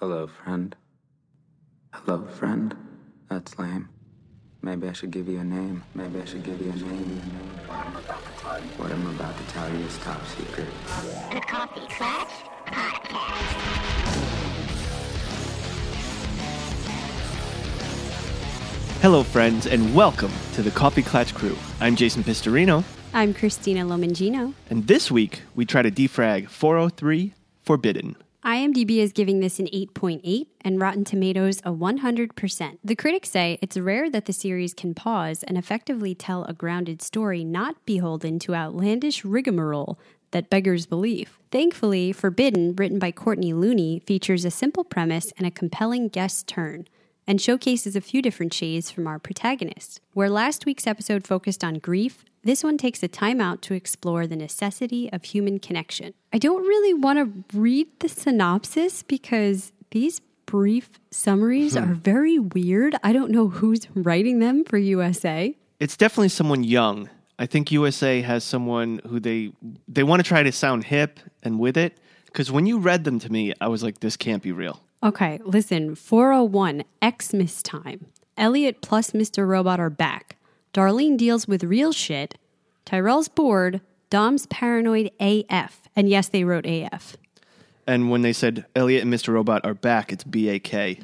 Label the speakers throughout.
Speaker 1: Hello, friend. Hello, friend. That's lame. Maybe I should give you a name. Maybe I should give you a name. What I'm about to tell you is top secret.
Speaker 2: The Coffee Clutch Podcast.
Speaker 3: Hello, friends, and welcome to the Coffee Klatch Crew. I'm Jason Pistorino,
Speaker 4: I'm Christina Lomangino.
Speaker 3: and this week we try to defrag 403 Forbidden.
Speaker 4: IMDb is giving this an 8.8 and Rotten Tomatoes a 100%. The critics say it's rare that the series can pause and effectively tell a grounded story not beholden to outlandish rigmarole that beggars belief. Thankfully, Forbidden, written by Courtney Looney, features a simple premise and a compelling guest turn and showcases a few different shades from our protagonist. Where last week's episode focused on grief, this one takes a time out to explore the necessity of human connection. I don't really want to read the synopsis because these brief summaries hmm. are very weird. I don't know who's writing them for USA.
Speaker 3: It's definitely someone young. I think USA has someone who they they want to try to sound hip and with it. Because when you read them to me, I was like, this can't be real.
Speaker 4: Okay, listen 401 Xmas time. Elliot plus Mr. Robot are back. Darlene deals with real shit. Tyrell's bored. Dom's paranoid AF. And yes, they wrote AF.
Speaker 3: And when they said Elliot and Mr. Robot are back, it's B A K.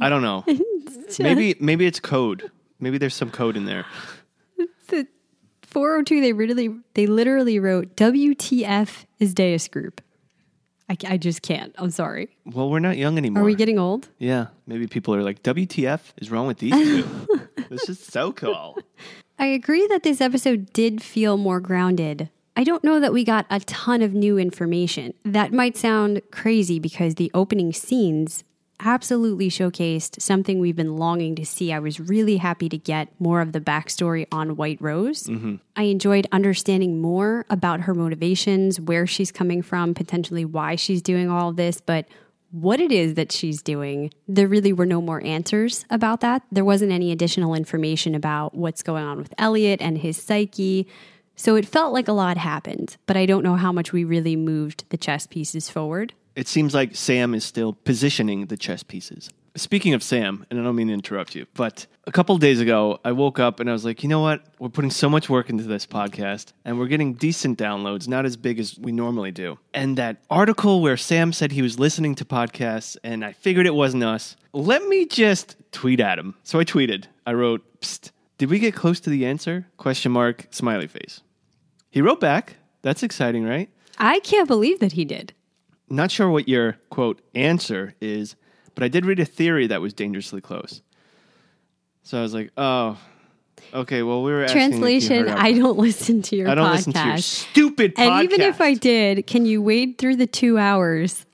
Speaker 3: I don't know. maybe maybe it's code. Maybe there's some code in there.
Speaker 4: The 402, they really, they literally wrote WTF is Deus Group. I, I just can't. I'm sorry.
Speaker 3: Well, we're not young anymore.
Speaker 4: Are we getting old?
Speaker 3: Yeah, maybe people are like, WTF is wrong with these two? this is so cool.
Speaker 4: I agree that this episode did feel more grounded. I don't know that we got a ton of new information. That might sound crazy because the opening scenes absolutely showcased something we've been longing to see. I was really happy to get more of the backstory on White Rose. Mm-hmm. I enjoyed understanding more about her motivations, where she's coming from, potentially why she's doing all of this, but what it is that she's doing, there really were no more answers about that. There wasn't any additional information about what's going on with Elliot and his psyche. So it felt like a lot happened, but I don't know how much we really moved the chess pieces forward.
Speaker 3: It seems like Sam is still positioning the chess pieces. Speaking of Sam, and I don't mean to interrupt you, but a couple days ago, I woke up and I was like, you know what? We're putting so much work into this podcast and we're getting decent downloads, not as big as we normally do. And that article where Sam said he was listening to podcasts and I figured it wasn't us, let me just tweet at him. So I tweeted, I wrote, Psst, did we get close to the answer? Question mark, smiley face. He wrote back. That's exciting, right?
Speaker 4: I can't believe that he did.
Speaker 3: Not sure what your quote answer is, but I did read a theory that was dangerously close. So I was like, oh, okay. Well, we were
Speaker 4: Translation I don't listen to your
Speaker 3: I don't
Speaker 4: podcast.
Speaker 3: listen to your stupid podcast.
Speaker 4: and even if I did, can you wade through the two hours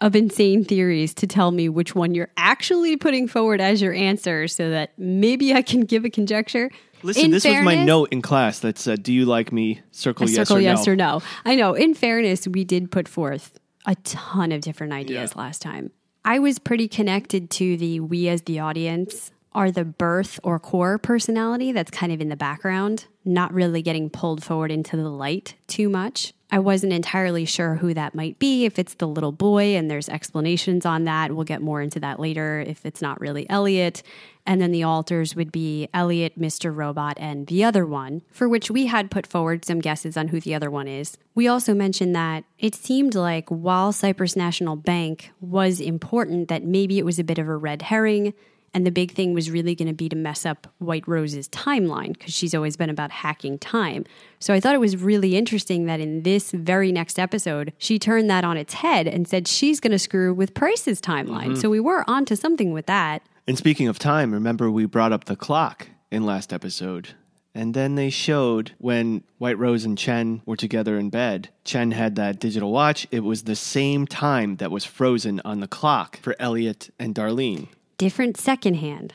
Speaker 4: of insane theories to tell me which one you're actually putting forward as your answer so that maybe I can give a conjecture?
Speaker 3: Listen,
Speaker 4: In
Speaker 3: this was my note in class that said, "Do you like me?" Circle yes
Speaker 4: circle
Speaker 3: or
Speaker 4: yes
Speaker 3: no.
Speaker 4: or no. I know. In fairness, we did put forth a ton of different ideas
Speaker 3: Yeah.
Speaker 4: last time. I was pretty connected to the we as the audience are the birth or core personality that's kind of in the background, not really getting pulled forward into the light too much. I wasn't entirely sure who that might be, if it's the little boy, and there's explanations on that. We'll get more into that later if it's not really Elliot. And then the alters would be Elliot, Mr. Robot, and the other one, for which we had put forward some guesses on who the other one is. We also mentioned that it seemed like while Cyprus National Bank was important, that maybe it was a bit of a red herring. And the big thing was really going to be to mess up White Rose's timeline because she's always been about hacking time. So I thought it was really interesting that in this very next episode, she turned that on its head and said she's going to screw with Price's timeline. Mm-hmm. So we were onto something with that.
Speaker 3: And speaking of time, remember we brought up the clock in last episode. And then they showed when White Rose and Chen were together in bed. Chen had that digital watch. It was the same time that was frozen on the clock for Elliot and Darlene.
Speaker 4: Different second hand.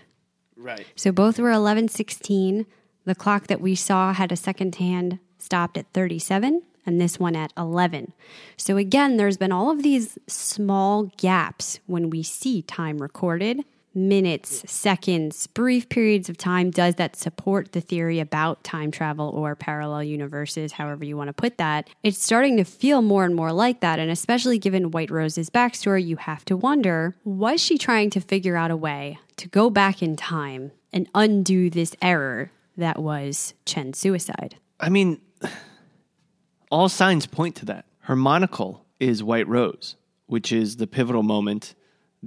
Speaker 3: Right.
Speaker 4: So both were 1116. The clock that we saw had a second hand stopped at 37 and this one at 11. So again, there's been all of these small gaps when we see time recorded minutes, seconds, brief periods of time does that support the theory about time travel or parallel universes, however you want to put that. It's starting to feel more and more like that. And especially given White Rose's backstory, you have to wonder was she trying to figure out a way to go back in time and undo this error that was Chen's suicide?
Speaker 3: I mean, all signs point to that. Her monocle is White Rose, which is the pivotal moment,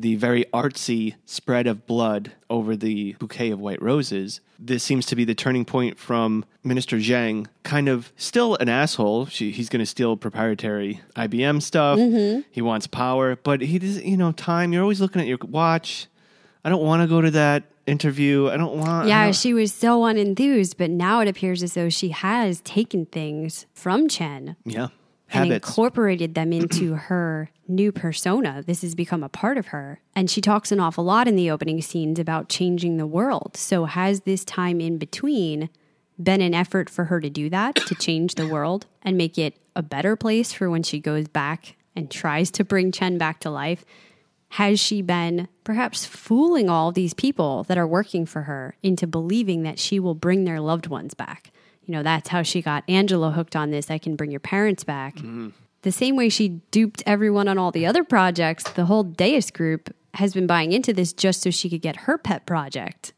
Speaker 3: the very artsy spread of blood over the bouquet of white roses. This seems to be the turning point from Minister Zhang, kind of still an asshole. She, he's going to steal proprietary IBM stuff. Mm-hmm. He wants power, but he does, you know, time. You're always looking at your watch. I don't want to go to that interview. I don't want.
Speaker 4: Yeah,
Speaker 3: don't-
Speaker 4: she was so unenthused, but now it appears as though she has taken things from Chen
Speaker 3: yeah.
Speaker 4: And incorporated them into her new persona. This has become a part of her. And she talks an awful lot in the opening scenes about changing the world. So, has this time in between been an effort for her to do that, to change the world and make it a better place for when she goes back and tries to bring Chen back to life? Has she been perhaps fooling all these people that are working for her into believing that she will bring their loved ones back? You know, that's how she got Angela hooked on this. I can bring your parents back. Mm-hmm. The same way she duped everyone on all the other projects, the whole Deus group has been buying into this just so she could get her pet project,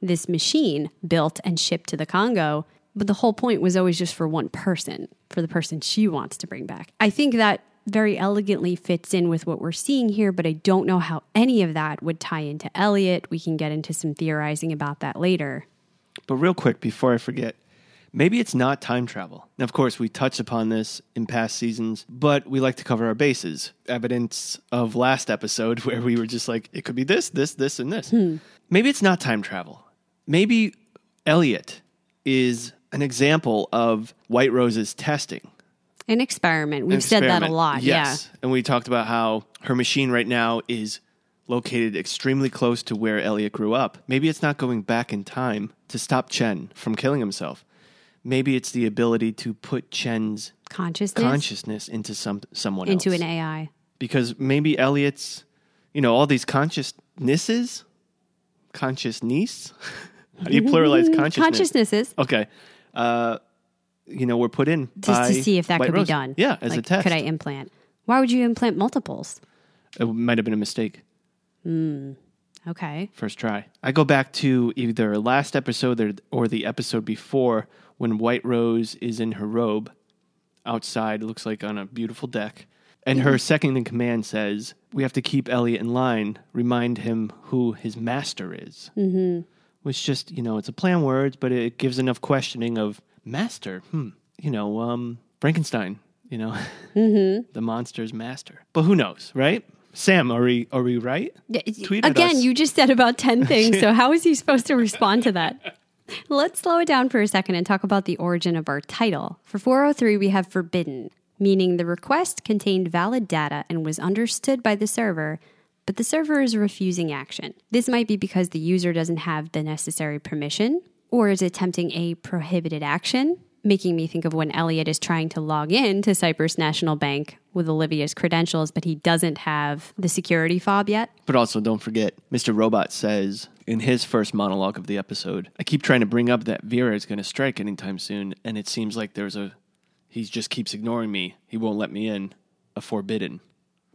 Speaker 4: this machine built and shipped to the Congo. But the whole point was always just for one person, for the person she wants to bring back. I think that very elegantly fits in with what we're seeing here, but I don't know how any of that would tie into Elliot. We can get into some theorizing about that later.
Speaker 3: But real quick, before I forget, maybe it's not time travel. Now, of course, we touched upon this in past seasons, but we like to cover our bases. Evidence of last episode where we were just like, it could be this, this, this, and this. Hmm. Maybe it's not time travel. Maybe Elliot is an example of White Rose's testing.
Speaker 4: An experiment. We've said that a lot.
Speaker 3: Yes. And we talked about how her machine right now is located extremely close to where Elliot grew up. Maybe it's not going back in time to stop Chen from killing himself. Maybe it's the ability to put Chen's
Speaker 4: Consciousness
Speaker 3: consciousness into some someone
Speaker 4: into
Speaker 3: else.
Speaker 4: an AI.
Speaker 3: because maybe Elliot's, you know, all these consciousnesses, conscious niece. How do you pluralize consciousness?
Speaker 4: Consciousnesses.
Speaker 3: Okay. Uh, you know, were put in
Speaker 4: just
Speaker 3: by
Speaker 4: to see if that could
Speaker 3: Rose.
Speaker 4: be done.
Speaker 3: Yeah, as
Speaker 4: Like,
Speaker 3: a test.
Speaker 4: Could I implant? Why would you implant multiples?
Speaker 3: It might have been a mistake. Hmm.
Speaker 4: Okay.
Speaker 3: First try. I go back to either last episode or, or the episode before when White Rose is in her robe outside, looks like on a beautiful deck. And her second in command says, We have to keep Elliot in line, remind him who his master is. Mm-hmm. Which just, you know, it's a play on words, but it gives enough questioning of master. Hmm. You know, um, Frankenstein, you know, the monster's master. But who knows, right? Sam, are we, are we right? Tweet
Speaker 4: Again, you just said about 10 things. so, how is he supposed to respond to that? Let's slow it down for a second and talk about the origin of our title. For 403, we have forbidden, meaning the request contained valid data and was understood by the server, but the server is refusing action. This might be because the user doesn't have the necessary permission or is attempting a prohibited action, making me think of when Elliot is trying to log in to Cyprus National Bank with Olivia's credentials, but he doesn't have the security fob yet.
Speaker 3: But also, don't forget, Mr. Robot says in his first monologue of the episode, I keep trying to bring up that Vera is going to strike anytime soon, and it seems like there's a. He just keeps ignoring me. He won't let me in. A forbidden.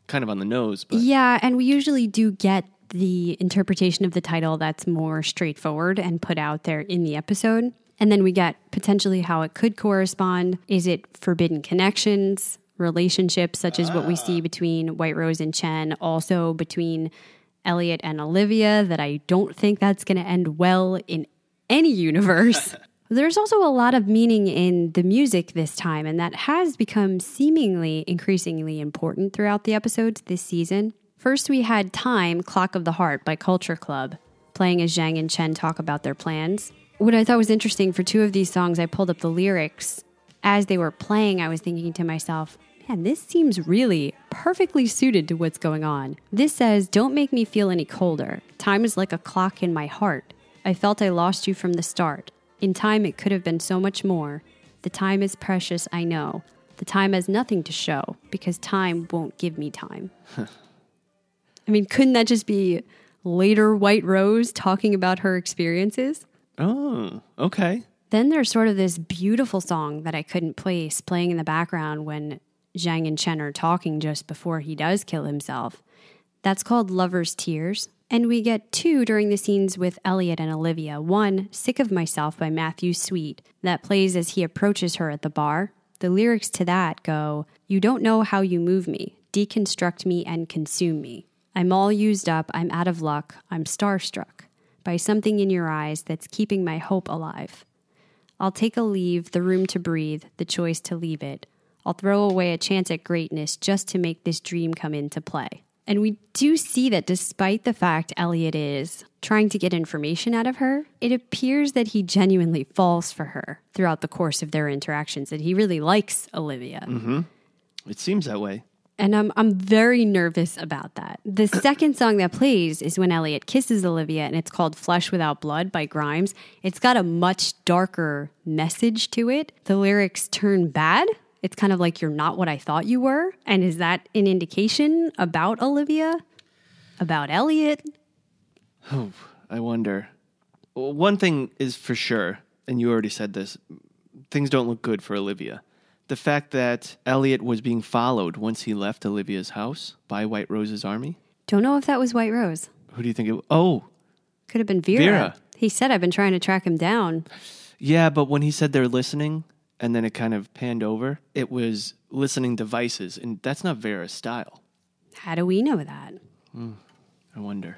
Speaker 3: Kind of on the nose, but
Speaker 4: Yeah, and we usually do get the interpretation of the title that's more straightforward and put out there in the episode. And then we get potentially how it could correspond. Is it forbidden connections, relationships, such as what we see ah. between White Rose and Chen, also between Elliot and Olivia, that I don't think that's going to end well in any universe. There's also a lot of meaning in the music this time, and that has become seemingly increasingly important throughout the episodes this season. First, we had Time, Clock of the Heart by Culture Club, playing as Zhang and Chen talk about their plans. What I thought was interesting for two of these songs, I pulled up the lyrics. As they were playing, I was thinking to myself, man, this seems really perfectly suited to what's going on. This says, Don't make me feel any colder. Time is like a clock in my heart. I felt I lost you from the start. In time, it could have been so much more. The time is precious, I know. The time has nothing to show because time won't give me time. I mean, couldn't that just be later White Rose talking about her experiences.
Speaker 3: Oh, okay.
Speaker 4: Then there's sort of this beautiful song that I couldn't place playing in the background when Zhang and Chen are talking just before he does kill himself. That's called Lover's Tears. And we get two during the scenes with Elliot and Olivia. One, Sick of Myself by Matthew Sweet, that plays as he approaches her at the bar. The lyrics to that go, You don't know how you move me, deconstruct me and consume me. I'm all used up, I'm out of luck, I'm starstruck by something in your eyes that's keeping my hope alive. I'll take a leave, the room to breathe, the choice to leave it. I'll throw away a chance at greatness just to make this dream come into play. And we do see that despite the fact Elliot is trying to get information out of her, it appears that he genuinely falls for her throughout the course of their interactions, that he really likes Olivia. Mm-hmm.
Speaker 3: It seems that way.
Speaker 4: And I'm, I'm very nervous about that. The second song that plays is when Elliot kisses Olivia, and it's called Flesh Without Blood by Grimes. It's got a much darker message to it. The lyrics turn bad. It's kind of like you're not what I thought you were. And is that an indication about Olivia? About Elliot?
Speaker 3: Oh, I wonder. One thing is for sure, and you already said this things don't look good for Olivia. The fact that Elliot was being followed once he left Olivia's house by White Rose's army.
Speaker 4: Don't know if that was White Rose.
Speaker 3: Who do you think it Oh,
Speaker 4: Could have been Vera.
Speaker 3: Vera.
Speaker 4: He said, I've been trying to track him down.
Speaker 3: yeah, but when he said they're listening and then it kind of panned over, it was listening devices, and that's not Vera's style.
Speaker 4: How do we know that?
Speaker 3: Hmm, I wonder.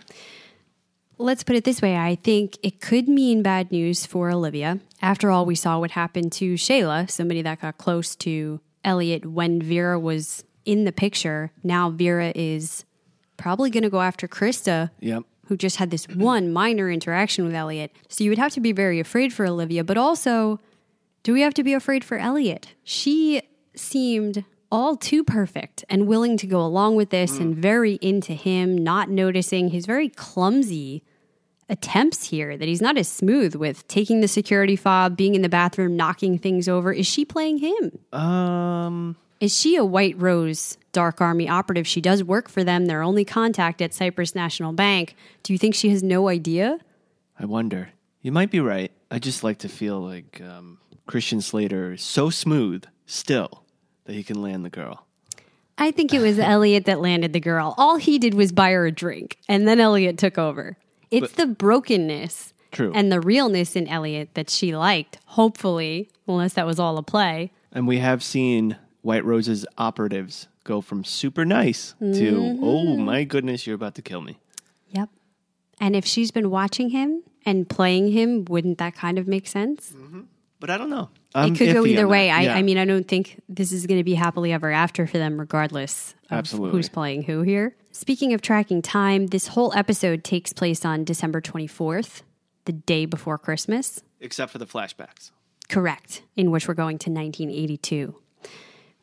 Speaker 4: Let's put it this way I think it could mean bad news for Olivia. After all, we saw what happened to Shayla, somebody that got close to Elliot when Vera was in the picture. Now Vera is probably going to go after Krista,
Speaker 3: Yep.
Speaker 4: who just had this one minor interaction with Elliot. So you would have to be very afraid for Olivia, but also, do we have to be afraid for Elliot? She seemed all too perfect and willing to go along with this and very into him, not noticing his very clumsy attempts here that he's not as smooth with taking the security fob, being in the bathroom, knocking things over. Is she playing him?
Speaker 3: Um,
Speaker 4: Is she a White Rose Dark Army operative? She does work for them. Their only contact at Cyprus National Bank. Do you think she has no idea?
Speaker 3: I wonder. You might be right. I just like to feel like um, Christian Slater is so smooth still that he can land the girl.
Speaker 4: I think it was Elliot that landed the girl. All he did was buy her a drink, and then Elliot took over. It's the brokenness
Speaker 3: True.
Speaker 4: and the realness in Elliot that she liked, hopefully, unless that was all a play.
Speaker 3: And we have seen White Rose's operatives go from super nice to, mm-hmm. oh my goodness, you're about to kill me.
Speaker 4: Yep. And if she's been watching him and playing him, wouldn't that kind of make sense? Mm-hmm.
Speaker 3: But I don't know. I'm
Speaker 4: it could go either way. I,
Speaker 3: Yeah.
Speaker 4: I mean, I don't think this is going to be happily ever after for them, regardless of
Speaker 3: Absolutely.
Speaker 4: who's playing who here. Speaking of tracking time, this whole episode takes place on December 24th, the day before Christmas.
Speaker 3: except for the flashbacks.
Speaker 4: Correct, in which we're going to 1982.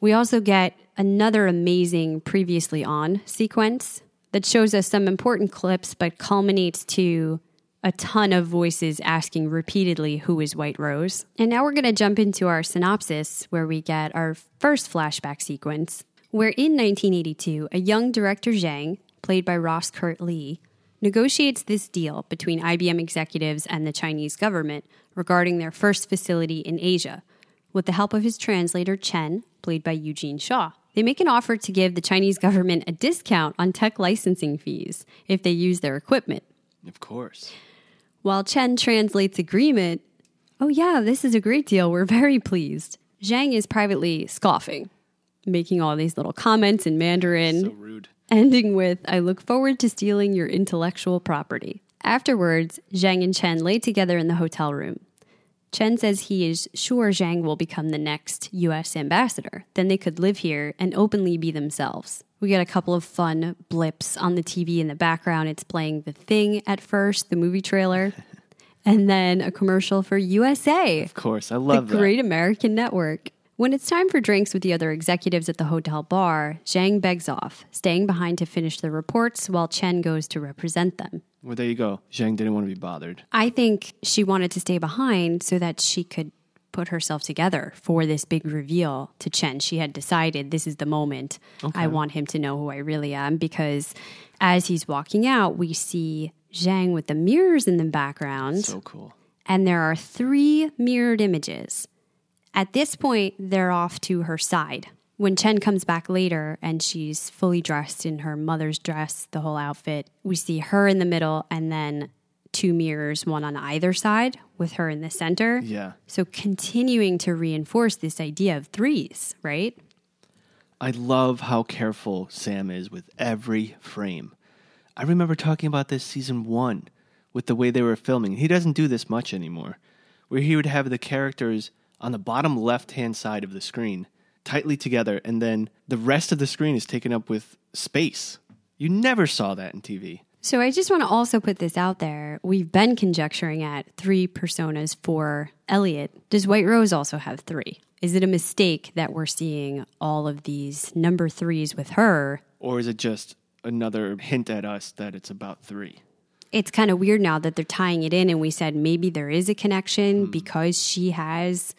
Speaker 4: We also get another amazing previously on sequence that shows us some important clips but culminates to a ton of voices asking repeatedly who is White Rose. And now we're going to jump into our synopsis where we get our first flashback sequence where in 1982 a young director Zhang, played by Ross Kurt Lee, negotiates this deal between IBM executives and the Chinese government regarding their first facility in Asia, with the help of his translator Chen, played by Eugene Shaw. They make an offer to give the Chinese government a discount on tech licensing fees if they use their equipment.
Speaker 3: Of course.
Speaker 4: While Chen translates agreement, oh yeah, this is a great deal, we're very pleased. Zhang is privately scoffing, making all these little comments in Mandarin
Speaker 3: So rude.
Speaker 4: ending with, I look forward to stealing your intellectual property. Afterwards, Zhang and Chen lay together in the hotel room. Chen says he is sure Zhang will become the next US ambassador. Then they could live here and openly be themselves. We get a couple of fun blips on the TV in the background. It's playing The Thing at first, the movie trailer, and then a commercial for USA
Speaker 3: Of course. I
Speaker 4: the
Speaker 3: love that.
Speaker 4: Great American Network. When it's time for drinks with the other executives at the hotel bar, Zhang begs off, staying behind to finish the reports while Chen goes to represent them.
Speaker 3: Well, there you go. Zhang didn't want to be bothered.
Speaker 4: I think she wanted to stay behind so that she could put herself together for this big reveal to Chen. She had decided this is the moment. I want him to know who I really am because as he's walking out, we see Zhang with the mirrors in the background.
Speaker 3: So cool.
Speaker 4: and there are three mirrored images. At this point, they're off to her side. When Chen comes back later and she's fully dressed in her mother's dress, the whole outfit, we see her in the middle and then two mirrors, one on either side, with her in the center.
Speaker 3: Yeah.
Speaker 4: So continuing to reinforce this idea of threes, right?
Speaker 3: I love how careful Sam is with every frame. I remember talking about this season one with the way they were filming. He doesn't do this much anymore, where he would have the characters on the bottom left hand side of the screen tightly together, and then the rest of the screen is taken up with space. You never saw that in TV.
Speaker 4: So I just want to also put this out there. We've been conjecturing at three personas for Elliot. Does White Rose also have three? Is it a mistake that we're seeing all of these number threes with her?
Speaker 3: Or is it just another hint at us that it's about three?
Speaker 4: It's kind of weird now that they're tying it in, and we said maybe there is a connection hmm. because she has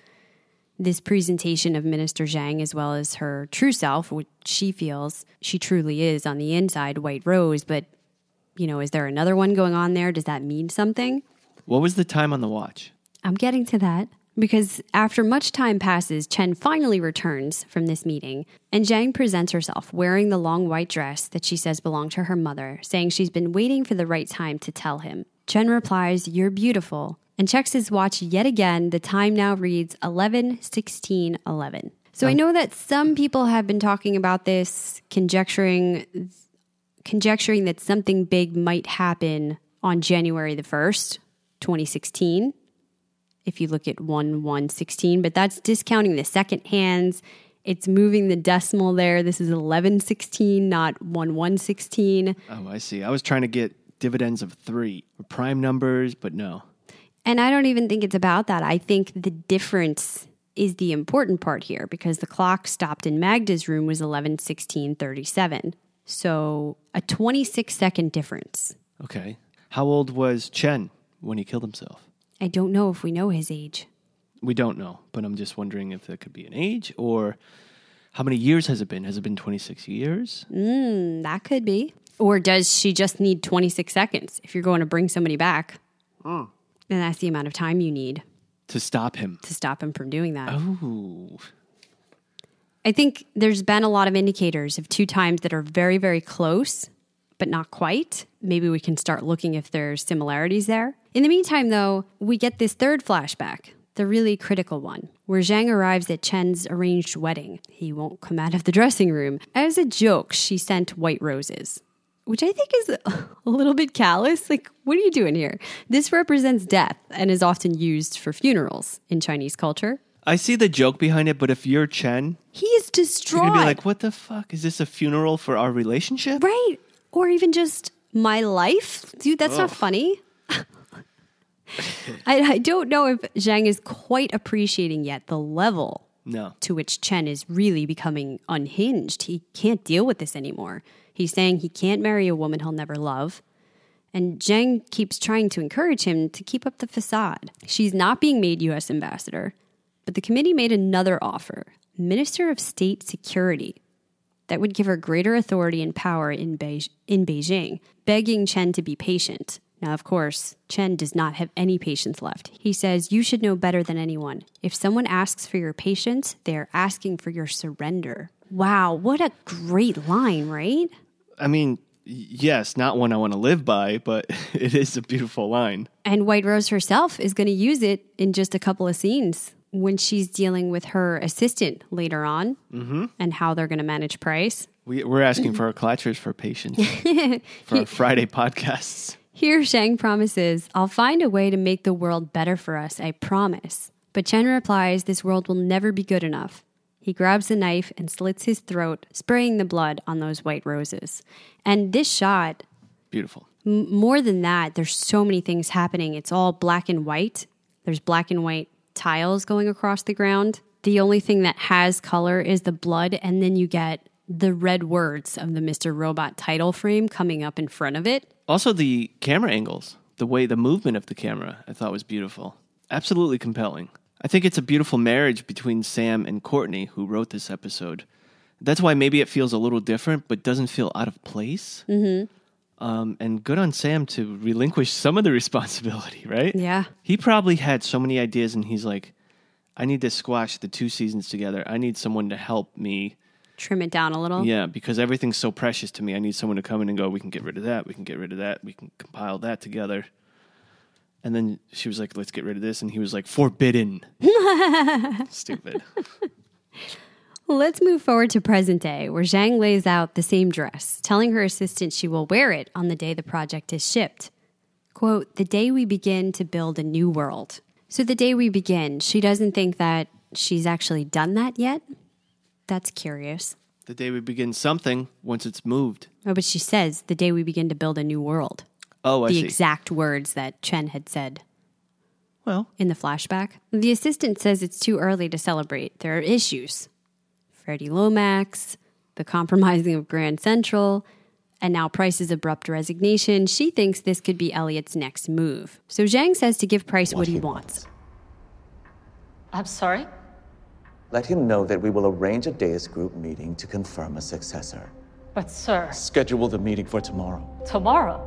Speaker 4: this presentation of Minister Zhang as well as her true self, which she feels she truly is on the inside, White Rose. But, you know, is there another one going on there? Does that mean something?
Speaker 3: What was the time on the watch?
Speaker 4: I'm getting to that because after much time passes, Chen finally returns from this meeting, and Zhang presents herself wearing the long white dress that she says belonged to her mother, saying she's been waiting for the right time to tell him. Chen replies, You're beautiful, and checks his watch yet again. The time now reads 11 16 11. So I know that some people have been talking about this, conjecturing conjecturing that something big might happen on January the 1st, 2016 if you look at 1 1 16, but that's discounting the second hands. It's moving the decimal there. This is 11 16, not 1 1 16.
Speaker 3: Oh, I see. I was trying to get dividends of three prime numbers, but no.
Speaker 4: And I don't even think it's about that. I think the difference is the important part here because the clock stopped in Magda's room was 11 16 37. So a 26 second difference.
Speaker 3: Okay. How old was Chen when he killed himself?
Speaker 4: I don't know if we know his age.
Speaker 3: We don't know, but I'm just wondering if that could be an age or how many years has it been? Has it been 26 years?
Speaker 4: Mm, that could be. Or does she just need 26 seconds if you're going to bring somebody back? Then that's the amount of time you need
Speaker 3: To stop him.
Speaker 4: to stop him from doing that.
Speaker 3: Oh.
Speaker 4: I think there's been a lot of indicators of two times that are very, very close, but not quite. Maybe we can start looking if there's similarities there. In the meantime, though, we get this third flashback, the really critical one, where Zhang arrives at Chen's arranged wedding. He won't come out of the dressing room. As a joke, she sent white roses. Which I think is a little bit callous. Like, what are you doing here? This represents death and is often used for funerals in Chinese culture.
Speaker 3: I see the joke behind it, but if you're Chen,
Speaker 4: He is
Speaker 3: you're
Speaker 4: distraught.
Speaker 3: to be like, what the fuck? Is this a funeral for our relationship?
Speaker 4: Right. Or even just my life. Dude, that's not funny. I, I don't know if Zhang is quite appreciating yet the level
Speaker 3: No.
Speaker 4: to which Chen is really becoming unhinged. He can't deal with this anymore. He's saying he can't marry a woman he'll never love. And Zhang keeps trying to encourage him to keep up the facade. She's not being made U.S. ambassador, but the committee made another offer Minister of State Security that would give her greater authority and power in, Beij- in Beijing, begging Chen to be patient. Now, of course, Chen does not have any patience left. He says, You should know better than anyone. If someone asks for your patience, they are asking for your surrender. Wow, what a great line, right?
Speaker 3: I mean, yes, not one I want to live by, but it is a beautiful line.
Speaker 4: And White Rose herself is going to use it in just a couple of scenes when she's dealing with her assistant later on mm-hmm. and how they're going to manage Price.
Speaker 3: We, we're asking for our clutchers for patience for our Friday podcasts.
Speaker 4: Here, Zhang promises, I'll find a way to make the world better for us, I promise. But Chen replies, This world will never be good enough. He grabs a knife and slits his throat, spraying the blood on those white roses. And this shot,
Speaker 3: Beautiful.
Speaker 4: m- more than that, there's so many things happening. It's all black and white. There's black and white tiles going across the ground. The only thing that has color is the blood, and then you get the red words of the Mr. Robot title frame coming up in front of it.
Speaker 3: Also, the camera angles, the way the movement of the camera, I thought was beautiful. Absolutely compelling. I think it's a beautiful marriage between Sam and Courtney, who wrote this episode. That's why maybe it feels a little different, but doesn't feel out of place. Mm-hmm. Um, and good on Sam to relinquish some of the responsibility, right?
Speaker 4: Yeah.
Speaker 3: He probably had so many ideas, and he's like, I need to squash the two seasons together. I need someone to help me.
Speaker 4: Trim it down a little.
Speaker 3: Yeah, because everything's so precious to me. I need someone to come in and go, we can get rid of that. We can get rid of that. We can compile that together. And then she was like, let's get rid of this. And he was like, forbidden. Stupid.
Speaker 4: Let's move forward to present day, where Zhang lays out the same dress, telling her assistant she will wear it on the day the project is shipped. Quote, the day we begin to build a new world. So, the day we begin, she doesn't think that she's actually done that yet? That's curious.
Speaker 3: The day we begin something, once it's moved.
Speaker 4: Oh, but she says the day we begin to build a new world.
Speaker 3: Oh, I
Speaker 4: the
Speaker 3: see.
Speaker 4: exact words that Chen had said
Speaker 3: well,
Speaker 4: in the flashback. The assistant says it's too early to celebrate. There are issues. Freddie Lomax, the compromising of Grand Central, and now Price's abrupt resignation. She thinks this could be Elliot's next move. So Zhang says to give Price what, he wants.
Speaker 5: I'm sorry?
Speaker 6: Let him know that we will arrange a Deus Group meeting to confirm a successor.
Speaker 5: But, sir,
Speaker 6: Schedule the meeting for tomorrow.
Speaker 5: tomorrow.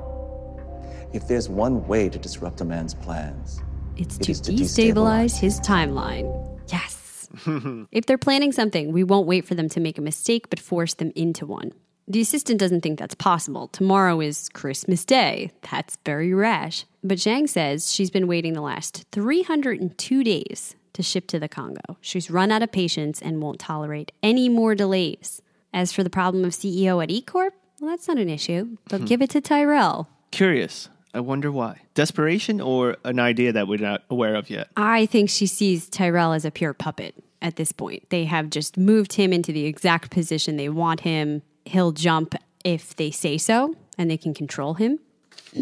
Speaker 6: If there's one way to disrupt a man's plans,
Speaker 4: It's
Speaker 6: It
Speaker 4: to
Speaker 6: is to
Speaker 4: destabilize
Speaker 6: destabilize
Speaker 4: his timeline. Yes. if they're planning something, we won't wait for them to make a mistake, but force them into one. The assistant doesn't think that's possible. Tomorrow is Christmas Day. That's very rash. But Zhang says she's been waiting the last 302 days to ship to the Congo. She's run out of patience and won't tolerate any more delays. As for the problem of CEO at E Corp, well, that's not an issue. But hmm. give it to Tyrell.
Speaker 3: curious. I wonder why. Desperation or an idea that we're not aware of yet?
Speaker 4: I think she sees Tyrell as a pure puppet at this point. They have just moved him into the exact position they want him. He'll jump if they say so, and they can control him.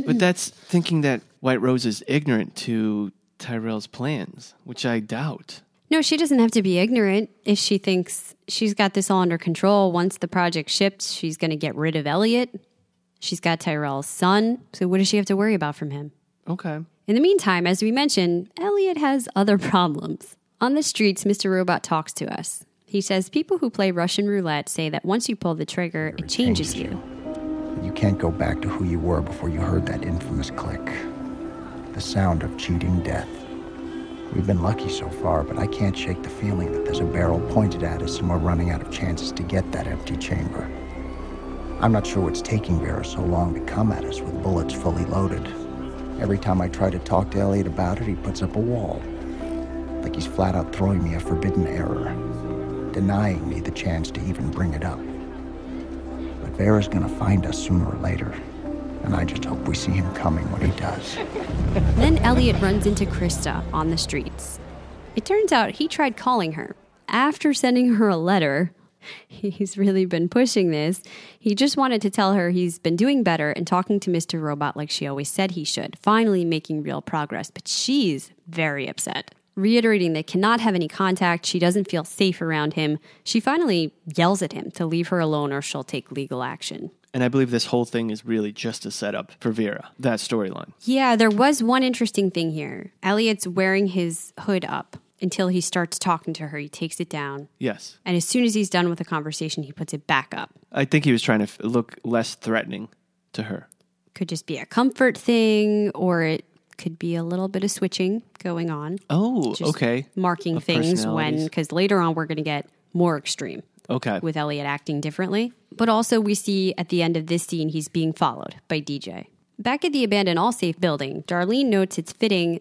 Speaker 3: But that's thinking that White Rose is ignorant to Tyrell's plans, which I doubt.
Speaker 4: No, she doesn't have to be ignorant if she thinks she's got this all under control. Once the project ships, she's going to get rid of Elliot. She's got Tyrell's son. So, what does she have to worry about from him?
Speaker 3: Okay.
Speaker 4: In the meantime, as we mentioned, Elliot has other problems. On the streets, Mr. Robot talks to us. He says people who play Russian roulette say that once you pull the trigger, it changes you.
Speaker 7: You can't go back to who you were before you heard that infamous click. The sound of cheating death. We've been lucky so far, but I can't shake the feeling that there's a barrel pointed at us and we're running out of chances to get that empty chamber. I'm not sure what's taking Vera so long to come at us with bullets fully loaded. Every time I try to talk to Elliot about it, he puts up a wall. Like he's flat out throwing me a forbidden error, denying me the chance to even bring it up. But Vera's gonna find us sooner or later, and I just hope we see him coming when he does.
Speaker 4: Then Elliot runs into Krista on the streets. It turns out he tried calling her. After sending her a letter, he's really been pushing this. He just wanted to tell her he's been doing better and talking to Mr. Robot like she always said he should, finally making real progress. But she's very upset. Reiterating they cannot have any contact, she doesn't feel safe around him. She finally yells at him to leave her alone or she'll take legal action.
Speaker 3: And I believe this whole thing is really just a setup for Vera, that storyline.
Speaker 4: Yeah, there was one interesting thing here. Elliot's wearing his hood up until he starts talking to her. He takes it down.
Speaker 3: Yes.
Speaker 4: And as soon as he's done with the conversation, he puts it back up.
Speaker 3: I think he was trying to f- look less threatening to her.
Speaker 4: Could just be a comfort thing, or it could be a little bit of switching going on.
Speaker 3: Oh,
Speaker 4: Just
Speaker 3: okay.
Speaker 4: Marking
Speaker 3: Of
Speaker 4: things when, because later on we're going to get more extreme
Speaker 3: Okay.
Speaker 4: with Elliot acting differently. But also, we see at the end of this scene, he's being followed by DJ. Back at the abandoned Allsafe building, Darlene notes it's fitting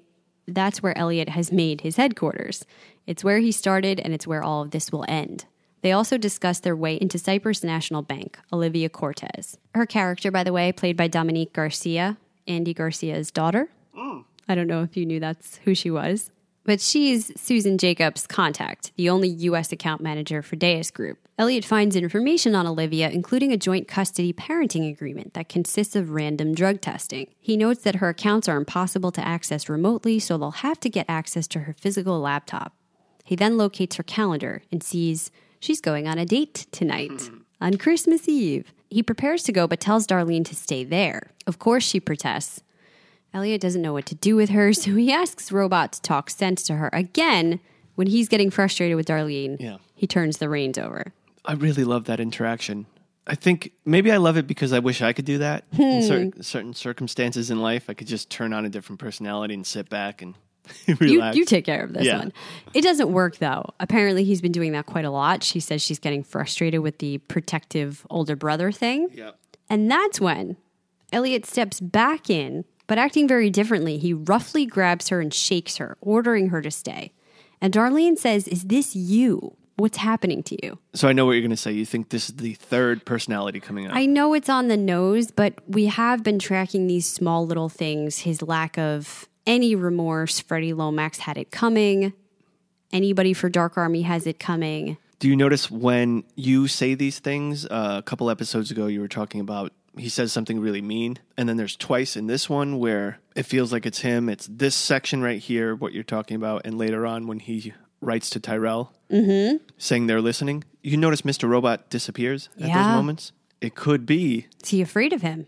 Speaker 4: that's where Elliot has made his headquarters. It's where he started, and it's where all of this will end. They also discuss their way into Cyprus National Bank, Olivia Cortez. Her character, by the way, played by Dominik Garcia, Andy Garcia's daughter. Mm. I don't know if you knew that's who she was. But she's Susan Jacobs' contact, the only U.S. account manager for Deus Group. Elliot finds information on Olivia, including a joint custody parenting agreement that consists of random drug testing. He notes that her accounts are impossible to access remotely, so they'll have to get access to her physical laptop. He then locates her calendar and sees she's going on a date tonight hmm. on Christmas Eve. He prepares to go but tells Darlene to stay there. Of course, she protests. Elliot doesn't know what to do with her, so he asks Robot to talk sense to her. Again, when he's getting frustrated with Darlene,
Speaker 3: Yeah.
Speaker 4: he turns the reins over.
Speaker 3: I really love that interaction. I think maybe I love it because I wish I could do that in hmm. certain, certain circumstances in life. I could just turn on a different personality and sit back and
Speaker 4: You,
Speaker 3: relax.
Speaker 4: you take care of this
Speaker 3: Yeah.
Speaker 4: one. It doesn't work though. Apparently, he's been doing that quite a lot. She says she's getting frustrated with the protective older brother thing.
Speaker 3: Yep.
Speaker 4: And that's when Elliot steps back in, but acting very differently. He roughly grabs her and shakes her, ordering her to stay. And Darlene says, Is this you? What's happening to you?
Speaker 3: So I know what you're going to say. You think this is the third personality coming up.
Speaker 4: I know it's on the nose, but we have been tracking these small little things. His lack of any remorse. Freddie Lomax had it coming. Anybody for Dark Army has it coming.
Speaker 3: Do you notice when you say these things? Uh, a couple episodes ago, you were talking about he says something really mean, and then there's twice in this one where it feels like it's him. It's this section right here, what you're talking about, and later on when he writes to Tyrell, saying they're listening. You notice Mr. Robot disappears at those moments. It could be,
Speaker 4: Is he afraid of him?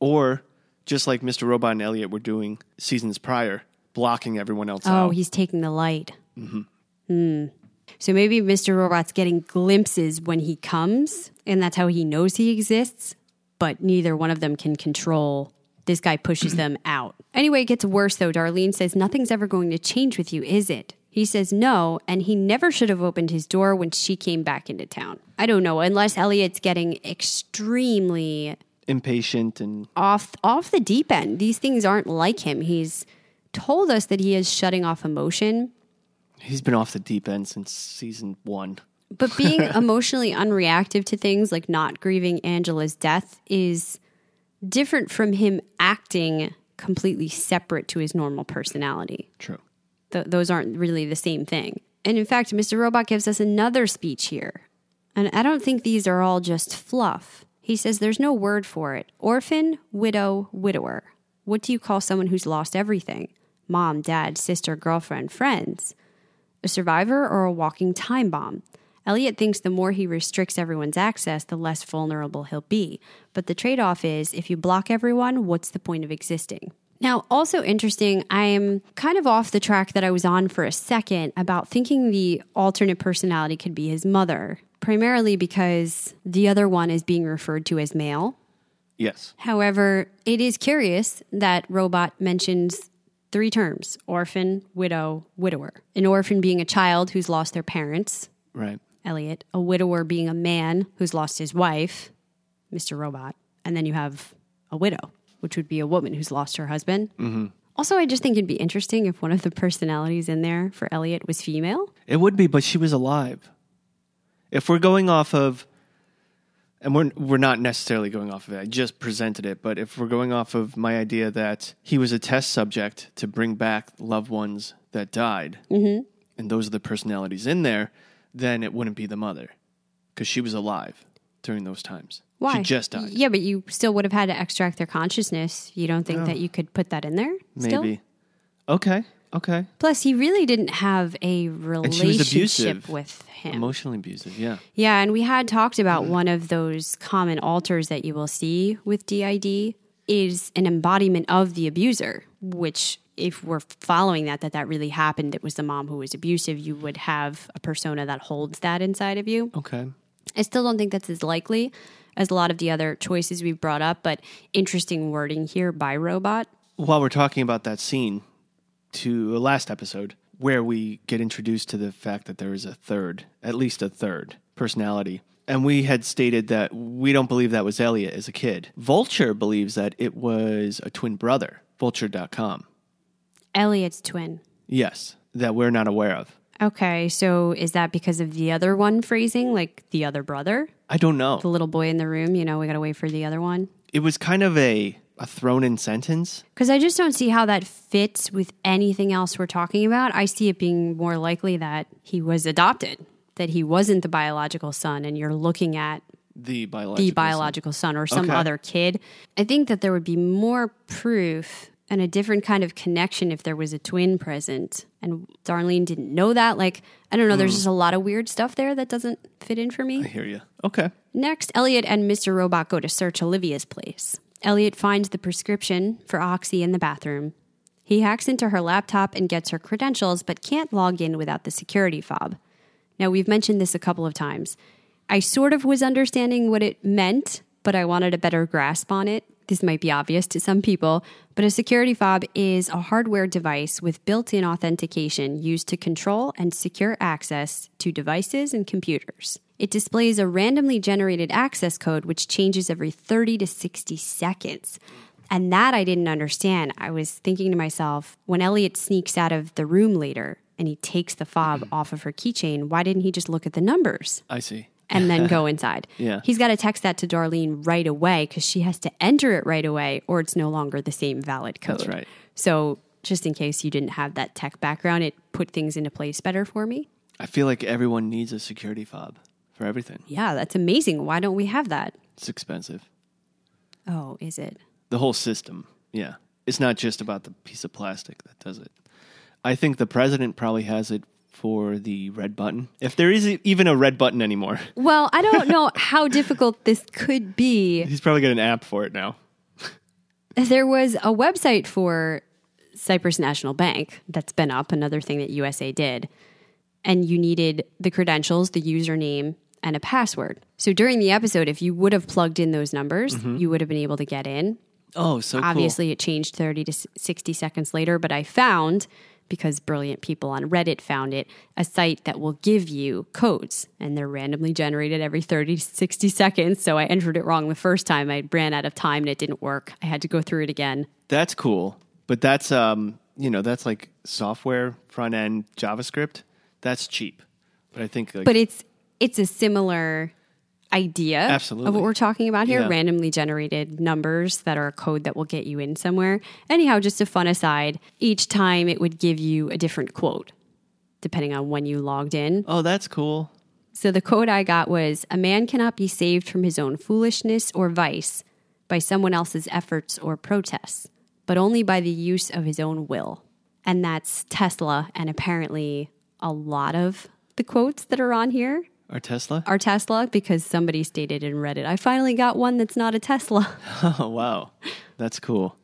Speaker 3: or just like Mr. Robot and Elliot were doing seasons prior, blocking everyone else out.
Speaker 4: Oh,
Speaker 3: out.
Speaker 4: he's taking the light. Hmm. So maybe Mr. Robot's getting glimpses when he comes, and that's how he knows he exists, but neither one of them can control. This guy pushes them out. Anyway, it gets worse though. Darlene says, Nothing's ever going to change with you, is it? He says no, and he never should have opened his door when she came back into town. I don't know, unless Elliot's getting extremely
Speaker 3: Impatient and
Speaker 4: off off the deep end. These things aren't like him. He's told us that he is shutting off emotion,
Speaker 3: he's been off the deep end since season one.
Speaker 4: But being emotionally unreactive to things like not grieving Angela's death is different from him acting completely separate to his normal personality.
Speaker 3: True.
Speaker 4: Th- those aren't really the same thing. And in fact, Mr. Robot gives us another speech here. And I don't think these are all just fluff. He says there's no word for it orphan, widow, widower. What do you call someone who's lost everything? Mom, dad, sister, girlfriend, friends. A survivor or a walking time bomb? Elliot thinks the more he restricts everyone's access, the less vulnerable he'll be. But the trade off is if you block everyone, what's the point of existing? Now, also interesting, I'm kind of off the track that I was on for a second about thinking the alternate personality could be his mother, primarily because the other one is being referred to as male.
Speaker 3: Yes.
Speaker 4: However, it is curious that Robot mentions three terms orphan, widow, widower. An orphan being a child who's lost their parents,
Speaker 3: Right.
Speaker 4: Elliot, a widower being a man who's lost his wife, Mr. Robot, and then you have a widow, which would be a woman who's lost her husband. Mm-hmm. Also, I just think it'd be interesting if one of the personalities in there for Elliot was female.
Speaker 3: It would be, but she was alive. If we're going off of, and we're we're not necessarily going off of it. I just presented it, but if we're going off of my idea that he was a test subject to bring back loved ones that died, and those are the personalities in there, then it wouldn't be the mother because she was alive during those times.
Speaker 4: Why?
Speaker 3: She just died.
Speaker 4: Yeah, but you still would have had to extract their consciousness. You don't think that you could put that in there? Still?
Speaker 3: Maybe. Okay. Okay.
Speaker 4: Plus, he really didn't have a
Speaker 3: she was
Speaker 4: relationship
Speaker 3: abusive.
Speaker 4: with him.
Speaker 3: Emotionally abusive. Yeah.
Speaker 4: Yeah, and we had talked about mm. one of those common alters that you will see with DID is an embodiment of the abuser, which if we're following that that that really happened, it was the mom who was abusive, you would have a persona that holds that inside of you.
Speaker 3: Okay.
Speaker 4: I still don't think that's as likely as a lot of the other choices we've brought up, but interesting wording here by robot.
Speaker 3: while we're talking about that scene to a last episode where we get introduced to the fact that there is a third, at least a third personality. And we had stated that we don't believe that was Elliot as a kid. Vulture believes that it was a twin brother, vulture.com.
Speaker 4: Elliot's twin.
Speaker 3: Yes, that we're not aware of.
Speaker 4: Okay, so is that because of the other one phrasing, like the other brother?
Speaker 3: I don't know.
Speaker 4: The little boy in the room, you know, we got to wait for the other one.
Speaker 3: It was kind of a, a thrown in sentence.
Speaker 4: Because I just don't see how that fits with anything else we're talking about. I see it being more likely that he was adopted, that he wasn't the biological son, and you're looking at
Speaker 3: The biological.
Speaker 4: the
Speaker 3: son.
Speaker 4: biological son or some
Speaker 3: Okay.
Speaker 4: other kid. I think that there would be more proof and a different kind of connection if there was a twin present. And Darlene didn't know that. Like, I don't know, there's hmm. just a lot of weird stuff there that doesn't fit in for me.
Speaker 3: I hear you. Okay.
Speaker 4: Next, Elliot and Mr. Robot go to search Olivia's place. Elliot finds the prescription for Oxy in the bathroom. He hacks into her laptop and gets her credentials, but can't log in without the security fob. Now, we've mentioned this a couple of times. I sort of was understanding what it meant, but I wanted a better grasp on it. This might be obvious to some people, but a security fob is a hardware device with built in authentication used to control and secure access to devices and computers. It displays a randomly generated access code which changes every 30 to 60 seconds. And that I didn't understand. I was thinking to myself, when Elliot sneaks out of the room later and he takes the fob mm-hmm. off of her keychain, why didn't he just look at the numbers?
Speaker 3: I see.
Speaker 4: And then go inside.
Speaker 3: Yeah.
Speaker 4: He's got to text that to Darlene right away because she has to enter it right away or it's no longer the same valid code.
Speaker 3: That's right.
Speaker 4: So, just in case you didn't have that tech background, it put things into place better for me.
Speaker 3: I feel like everyone needs a security fob for everything.
Speaker 4: Yeah, that's amazing. Why don't we have that?
Speaker 3: It's expensive.
Speaker 4: Oh, is it?
Speaker 3: The whole system. Yeah. It's not just about the piece of plastic that does it. I think the president probably has it for the red button. If there is even a red button anymore,
Speaker 4: Well, I don't know how difficult this could be.
Speaker 3: he's probably got an app for it now.
Speaker 4: There was a website for Cyprus National Bank that's been up, another thing that USA did. And you needed the credentials, the username, and a password. So during the episode, if you would have plugged in those numbers, mm-hmm. you would have been able to get in.
Speaker 3: Oh, so cool.
Speaker 4: Obviously, it changed 30 to 60 seconds later, but I found, because brilliant people on Reddit found it, a site that will give you codes, and they're randomly generated every 30 to 60 seconds. So I entered it wrong the first time. I ran out of time and it didn't work. I had to go through it again.
Speaker 3: That's cool. But that's um, you know, that's like software front end JavaScript. That's cheap. But I think like,
Speaker 4: But it's it's a similar idea
Speaker 3: Absolutely.
Speaker 4: of what we're talking about here
Speaker 3: Yeah.
Speaker 4: randomly generated numbers that are a code that will get you in somewhere anyhow just a fun aside each time it would give you a different quote depending on when you logged in
Speaker 3: oh, that's cool.
Speaker 4: so the quote i got was a man cannot be saved from his own foolishness or vice by someone else's efforts or protests but only by the use of his own will and that's tesla and apparently a lot of the quotes that are on here
Speaker 3: Our Tesla.
Speaker 4: Our Tesla because somebody stated in Reddit, I finally got one that's not a Tesla.
Speaker 3: Oh wow, that's cool.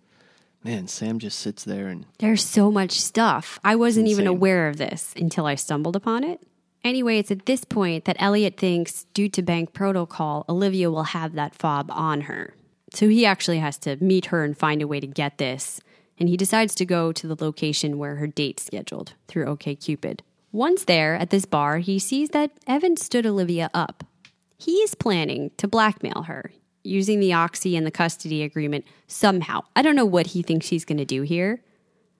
Speaker 3: Man, Sam just sits there and
Speaker 4: There's so much stuff. I wasn't even aware of this until I stumbled upon it. Anyway, it's at this point that Elliot thinks, due to bank protocol, Olivia will have that fob on her. So he actually has to meet her and find a way to get this. And he decides to go to the location where her date's scheduled through OKCupid. Once there at this bar, he sees that Evan stood Olivia up. He is planning to blackmail her using the Oxy and the custody agreement somehow. I don't know what he thinks he's going to do here.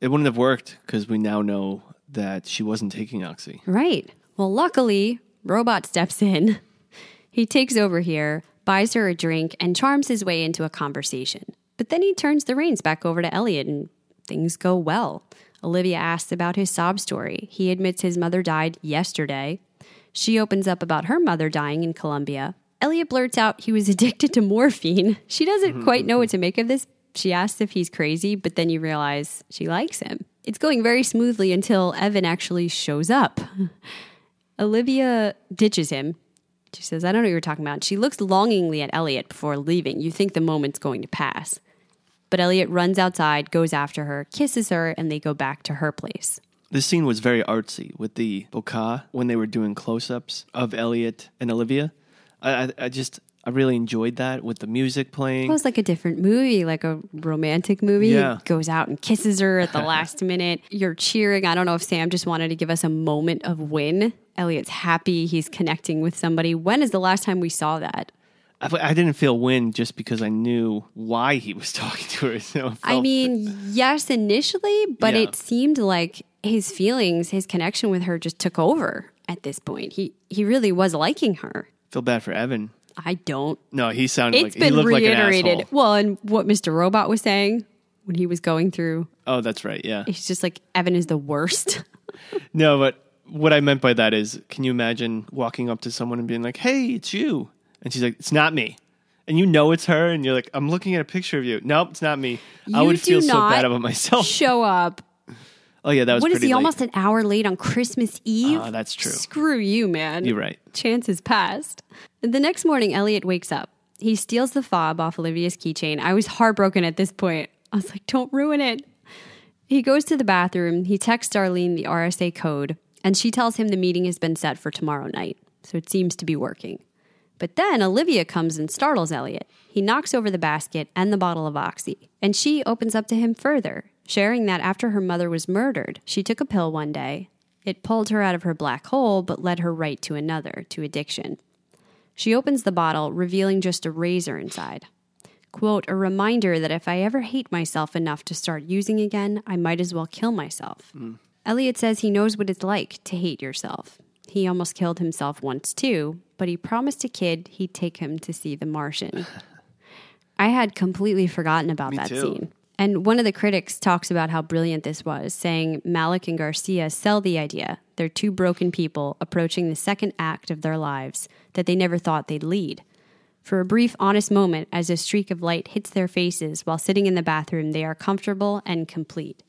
Speaker 3: it wouldn't have worked because we now know that she wasn't taking oxy.
Speaker 4: Right. Well, luckily, Robot steps in. He takes over here, buys her a drink, and charms his way into a conversation. But then he turns the reins back over to Elliot, and things go well. Olivia asks about his sob story. He admits his mother died yesterday. She opens up about her mother dying in Colombia. Elliot blurts out he was addicted to morphine. She doesn't mm-hmm. quite know what to make of this. She asks if he's crazy, but then you realize she likes him. It's going very smoothly until Evan actually shows up. Olivia ditches him. She says, I don't know what you're talking about. She looks longingly at Elliot before leaving. You think the moment's going to pass. But Elliot runs outside, goes after her, kisses her, and they go back to her place.
Speaker 3: This scene was very artsy with the bokeh when they were doing close-ups of Elliot and Olivia. I, I, I just I really enjoyed that with the music playing.
Speaker 4: It was like a different movie, like a romantic movie.
Speaker 3: Yeah.
Speaker 4: Goes out and kisses her at the last minute. You're cheering. I don't know if Sam just wanted to give us a moment of win. Elliot's happy. He's connecting with somebody. When is the last time we saw that?
Speaker 3: I, I didn't feel win just because I knew why he was talking to her. So
Speaker 4: I mean, yes, initially, but
Speaker 3: Yeah.
Speaker 4: it seemed like his feelings, his connection with her just took over at this point. He he really was liking her.
Speaker 3: feel bad for Evan.
Speaker 4: I don't.
Speaker 3: No, he sounded
Speaker 4: It's
Speaker 3: like he
Speaker 4: been
Speaker 3: looked like an
Speaker 4: reiterated. well, and what Mr. Robot was saying when he was going through,
Speaker 3: Oh, that's right. Yeah.
Speaker 4: he's just like Evan is the worst.
Speaker 3: No, but what I meant by that is, can you imagine walking up to someone and being like, "Hey, it's you," and she's like, "It's not me," and you know it's her, and you're like, "I'm looking at a picture of you." Nope, it's not me. I
Speaker 4: You
Speaker 3: would feel so
Speaker 4: not
Speaker 3: bad about myself.
Speaker 4: Show up.
Speaker 3: Oh yeah, that was
Speaker 4: What is
Speaker 3: pretty
Speaker 4: he?
Speaker 3: late.
Speaker 4: Almost an hour late on Christmas Eve.
Speaker 3: Ah, that's true.
Speaker 4: Screw you, man.
Speaker 3: You're right.
Speaker 4: Chances passed. The next morning, Elliot wakes up. He steals the fob off Olivia's keychain. I was heartbroken at this point. I was like, don't ruin it. He goes to the bathroom. He texts Darlene the RSA code, and she tells him the meeting has been set for tomorrow night. So it seems to be working. But then Olivia comes and startles Elliot. He knocks over the basket and the bottle of Oxy, and she opens up to him further, sharing that after her mother was murdered, she took a pill one day. It pulled her out of her black hole, but led her right to another, to addiction. She opens the bottle, revealing just a razor inside. Quote, a reminder that if I ever hate myself enough to start using again, I might as well kill myself. Mm. Elliot says he knows what it's like to hate yourself. He almost killed himself once too, but he promised a kid he'd take him to see The Martian. I had completely forgotten about that
Speaker 3: too.
Speaker 4: scene. And one of the critics talks about how brilliant this was, saying Malek and Garcia sell the idea they're two broken people approaching the second act of their lives that they never thought they'd lead. For a brief, honest moment, as a streak of light hits their faces while sitting in the bathroom, they are comfortable and complete.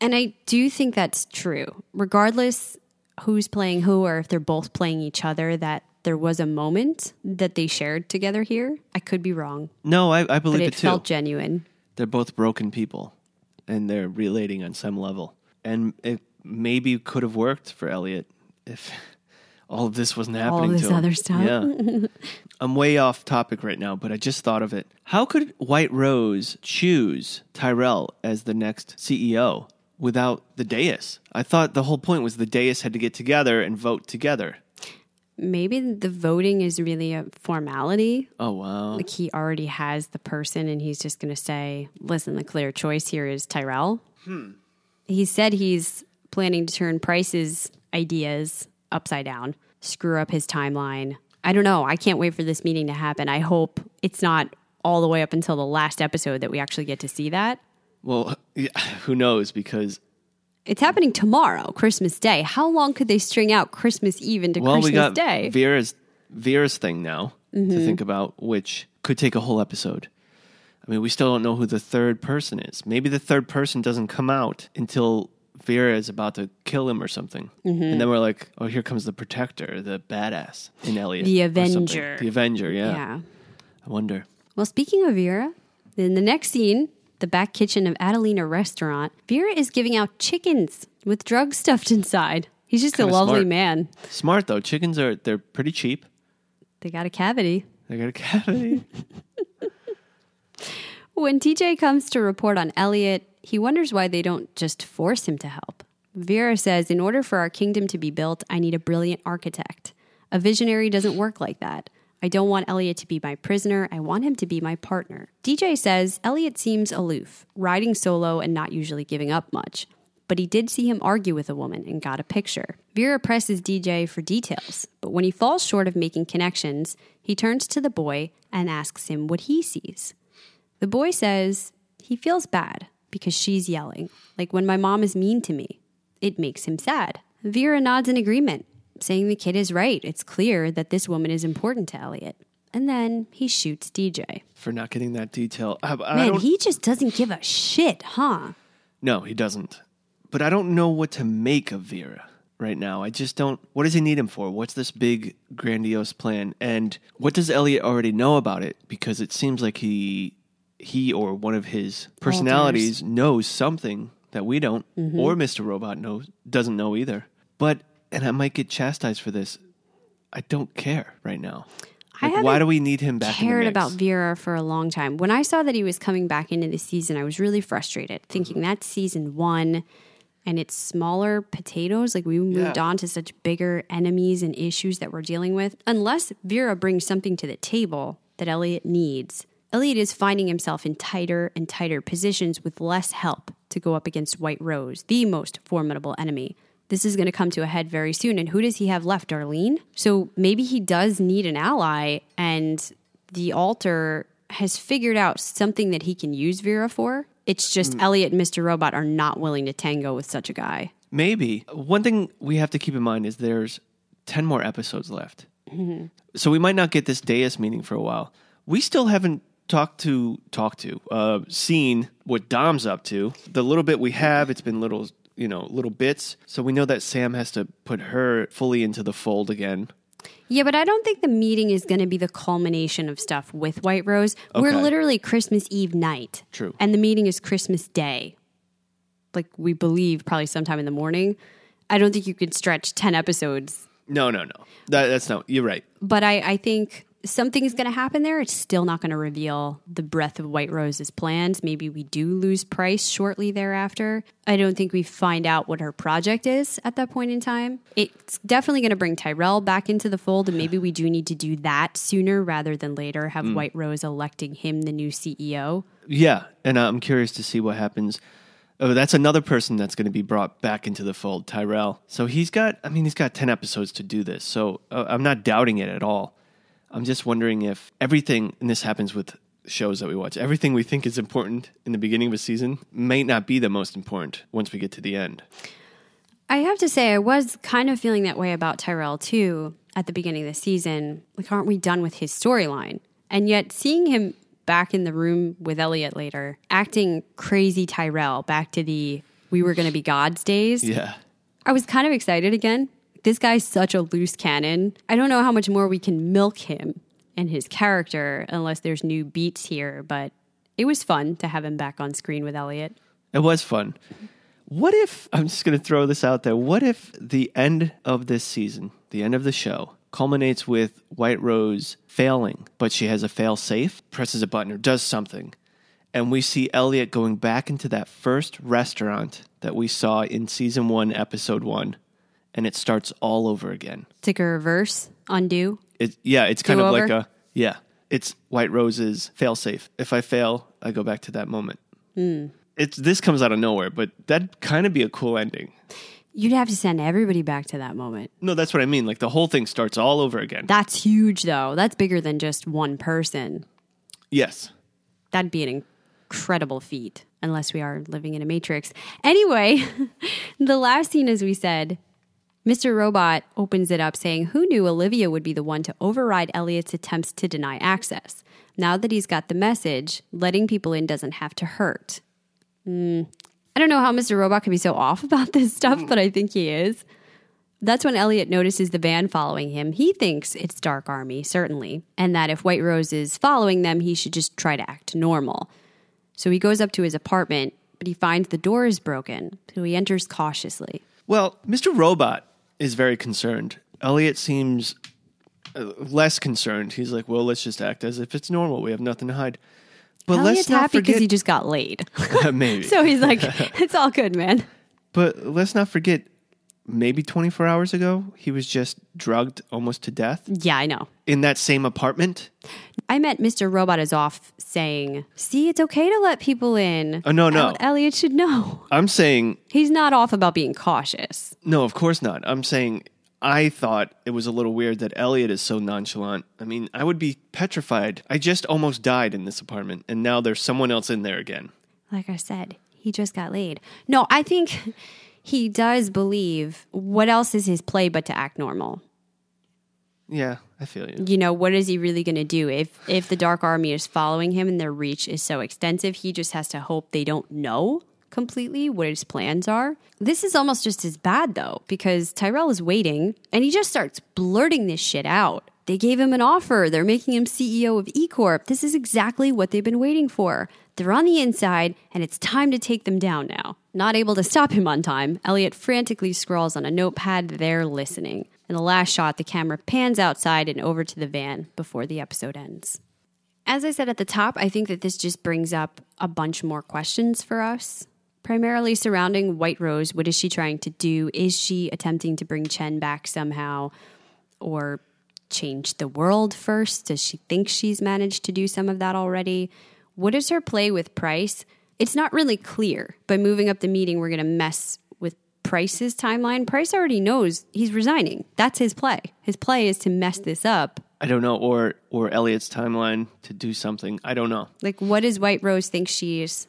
Speaker 4: And I do think that's true. Regardless who's playing who or if they're both playing each other, that there was a moment that they shared together here. I could be wrong,
Speaker 3: No, I, I
Speaker 4: but
Speaker 3: believe
Speaker 4: it
Speaker 3: it too.
Speaker 4: felt genuine.
Speaker 3: they're both broken people and they're relating on some level. And it maybe could have worked for Elliot if all of this wasn't happening.
Speaker 4: All this
Speaker 3: to him.
Speaker 4: other stuff.
Speaker 3: Yeah. I'm way off topic right now, but I just thought of it. How could White Rose choose Tyrell as the next CEO without the Deus? I thought the whole point was the Deus had to get together and vote together.
Speaker 4: Maybe the voting is really a formality.
Speaker 3: Oh wow.
Speaker 4: Like he already has the person and he's just going to say, listen, the clear choice here is Tyrell. Hmm. He said he's planning to turn Price's ideas upside down, screw up his timeline. I don't know. I can't wait for this meeting to happen. I hope it's not all the way up until the last episode that we actually get to see that.
Speaker 3: Well, who knows because
Speaker 4: It's happening tomorrow, Christmas Day. How long could they string out Christmas Eve into
Speaker 3: well,
Speaker 4: Christmas
Speaker 3: we got
Speaker 4: Day? Mm-hmm.
Speaker 3: Vera's Vera's thing now to think about, which could take a whole episode. I mean, we still don't know who the third person is. Maybe the third person doesn't come out until Vera is about to kill him or something,
Speaker 4: Mm-hmm.
Speaker 3: and then we're like, "Oh, here comes the protector, the badass in Elliot,
Speaker 4: The. Avenger.
Speaker 3: the Avenger." Yeah.
Speaker 4: yeah.
Speaker 3: I wonder.
Speaker 4: Well, speaking of Vera, in the next scene, the back kitchen of Adelina Restaurant, Vera is giving out chickens with drugs stuffed inside. He's just
Speaker 3: Kinda
Speaker 4: a lovely
Speaker 3: smart.
Speaker 4: man.
Speaker 3: Smart though. Chickens are they're pretty cheap.
Speaker 4: They got a cavity.
Speaker 3: They got a cavity.
Speaker 4: When DJ comes to report on Elliot, he wonders why they don't just force him to help. Vera says, In order for our kingdom to be built, I need a brilliant architect. A visionary doesn't work like that. I don't want Elliot to be my prisoner. I want him to be my partner. DJ says Elliot seems aloof, riding solo and not usually giving up much. But he did see him argue with a woman and got a picture. Vera presses DJ for details, but when he falls short of making connections, he turns to the boy and asks him what he sees. The boy says he feels bad because she's yelling, like when my mom is mean to me. It makes him sad. Vera nods in agreement, saying the kid is right. It's clear that this woman is important to Elliot. And then he shoots DJ.
Speaker 3: for not getting that detail. I, I
Speaker 4: Man,
Speaker 3: don't,
Speaker 4: he just doesn't give a shit, huh?
Speaker 3: No, he doesn't. But I don't know what to make of Vera right now. I just don't. What does he need him for? What's this big, grandiose plan? And what does Elliot already know about it? Because it seems like he, he or one of his personalities knows something that we don't,
Speaker 4: Mm-hmm.
Speaker 3: or Mister Robot knows doesn't know either. But and I might get chastised for this. I don't care right now. Like, why do we need him back? in the
Speaker 4: cared about Vera for a long time. When I saw that he was coming back into the season, I was really frustrated, mm-hmm. thinking that's season one and it's smaller potatoes. Like we moved
Speaker 3: Yeah.
Speaker 4: on to such bigger enemies and issues that we're dealing with. Unless Vera brings something to the table that Elliot needs, Elliot is finding himself in tighter and tighter positions with less help to go up against White Rose, the most formidable enemy. This is going to come to a head very soon. And who does he have left? Darlene? So maybe he does need an ally, and the alter has figured out something that he can use Vera for. It's just Elliot and Mr. Robot are not willing to tango with such a guy.
Speaker 3: Maybe. One thing we have to keep in mind is there's 10 more episodes left. So we might not get this Deus meeting for a while. We still haven't talked to, talked to, uh, seen what Dom's up to. The little bit we have, it's been little, you know, little bits. So we know that Sam has to put her fully into the fold again.
Speaker 4: Yeah, but I don't think the meeting is going to be the culmination of stuff with White Rose. We're literally Christmas Eve night.
Speaker 3: True.
Speaker 4: And the meeting is Christmas Day. Like we believe, probably sometime in the morning. I don't think you could stretch 10 episodes
Speaker 3: No, no, no. That, that's not. You're right.
Speaker 4: But I, I think something's going to happen there. It's still not going to reveal the breadth of White Rose's plans. Maybe we do lose Price shortly thereafter. I don't think we find out what her project is at that point in time. It's definitely going to bring Tyrell back into the fold, and maybe we do need to do that sooner rather than later, have White Rose electing him the new CEO.
Speaker 3: Yeah, and I'm curious to see what happens. Oh, that's another person that's going to be brought back into the fold, Tyrell. So he's got, I mean, he's got 10 episodes to do this. So uh, I'm not doubting it at all. I'm just wondering if everything, and this happens with shows that we watch, everything we think is important in the beginning of a season may not be the most important once we get to the end.
Speaker 4: I have to say, I was kind of feeling that way about Tyrell too at the beginning of the season. Like, aren't we done with his storyline? And yet, seeing him back in the room with Elliot later, acting crazy Tyrell, back to the we were going to be gods days,
Speaker 3: Yeah.
Speaker 4: I was kind of excited again. This guy's such a loose cannon. I don't know how much more we can milk him and his character unless there's new beats here, but it was fun to have him back on screen with Elliot.
Speaker 3: It was fun. What if, I'm just going to throw this out there, what if the end of this season, the end of the show, culminates with White Rose failing, but she has a fail safe, presses a button or does something, and we see Elliot going back into that first restaurant that we saw in season one, episode one, and it starts all over again.
Speaker 4: It's like a reverse undo.
Speaker 3: It, yeah, it's kind of
Speaker 4: Do-over?
Speaker 3: like a, yeah, it's White Rose's fail safe. If I fail, I go back to that moment. Hmm. It's this comes out of nowhere, but that'd kind of be a cool ending.
Speaker 4: You'd have to send everybody back to that moment.
Speaker 3: No, that's what I mean. Like the whole thing starts all over again.
Speaker 4: That's huge, though. That's bigger than just one person.
Speaker 3: yes.
Speaker 4: That'd be an incredible feat, unless we are living in a matrix. Anyway, the last scene, as we said, Mr. Robot opens it up saying, Who knew Olivia would be the one to override Elliot's attempts to deny access? Now that he's got the message, letting people in doesn't have to hurt. Hmm. I don't know how Mr. Robot can be so off about this stuff, but I think he is. That's when Elliot notices the van following him. He thinks it's Dark Army, certainly, and that if White Rose is following them, he should just try to act normal. So he goes up to his apartment, but he finds the door is broken, so he enters cautiously.
Speaker 3: Well, Mr. Robot is very concerned. Elliot seems uh, less concerned. He's like, well, let's just act as if it's normal. We have nothing to hide. But
Speaker 4: Elliot's
Speaker 3: let's not
Speaker 4: happy because
Speaker 3: forget.
Speaker 4: he just got laid.
Speaker 3: maybe.
Speaker 4: so he's like, it's all good, man.
Speaker 3: but let's not forget. Maybe 24 hours ago, he was just drugged almost to death
Speaker 4: Yeah, I know.
Speaker 3: in that same apartment.
Speaker 4: I meant Mr. Robot is off saying, see, it's okay to let people in.
Speaker 3: Oh, no, no.
Speaker 4: El- Elliot should know.
Speaker 3: I'm saying
Speaker 4: He's not off about being cautious.
Speaker 3: No, of course not. I'm saying I thought it was a little weird that Elliot is so nonchalant. I mean, I would be petrified. I just almost died in this apartment, and now there's someone else in there again.
Speaker 4: Like I said, he just got laid. No, I think he does believe what else is his play but to act normal?
Speaker 3: Yeah, I feel you.
Speaker 4: You know, what is he really going to do if if the dark army is following him and their reach is so extensive, he just has to hope they don't know completely what his plans are. This is almost just as bad though because Tyrell is waiting and he just starts blurting this shit out. They gave him an offer. They're making him CEO of E Corp. This is exactly what they've been waiting for. They're on the inside, and it's time to take them down now. Not able to stop him on time, Elliot frantically scrawls on a notepad, They're listening. In the last shot, the camera pans outside and over to the van before the episode ends. As I said at the top, I think that this just brings up a bunch more questions for us, primarily surrounding White Rose. What is she trying to do? Is she attempting to bring Chen back somehow? Or change the world first? Does she think she's managed to do some of that already? What is her play with Price? It's not really clear. By moving up the meeting, we're going to mess Price's timeline. Price already knows he's resigning. That's his play. His play is to mess this up.
Speaker 3: I don't know, or or Elliot's timeline to do something. I don't know.
Speaker 4: Like, what does White Rose think she's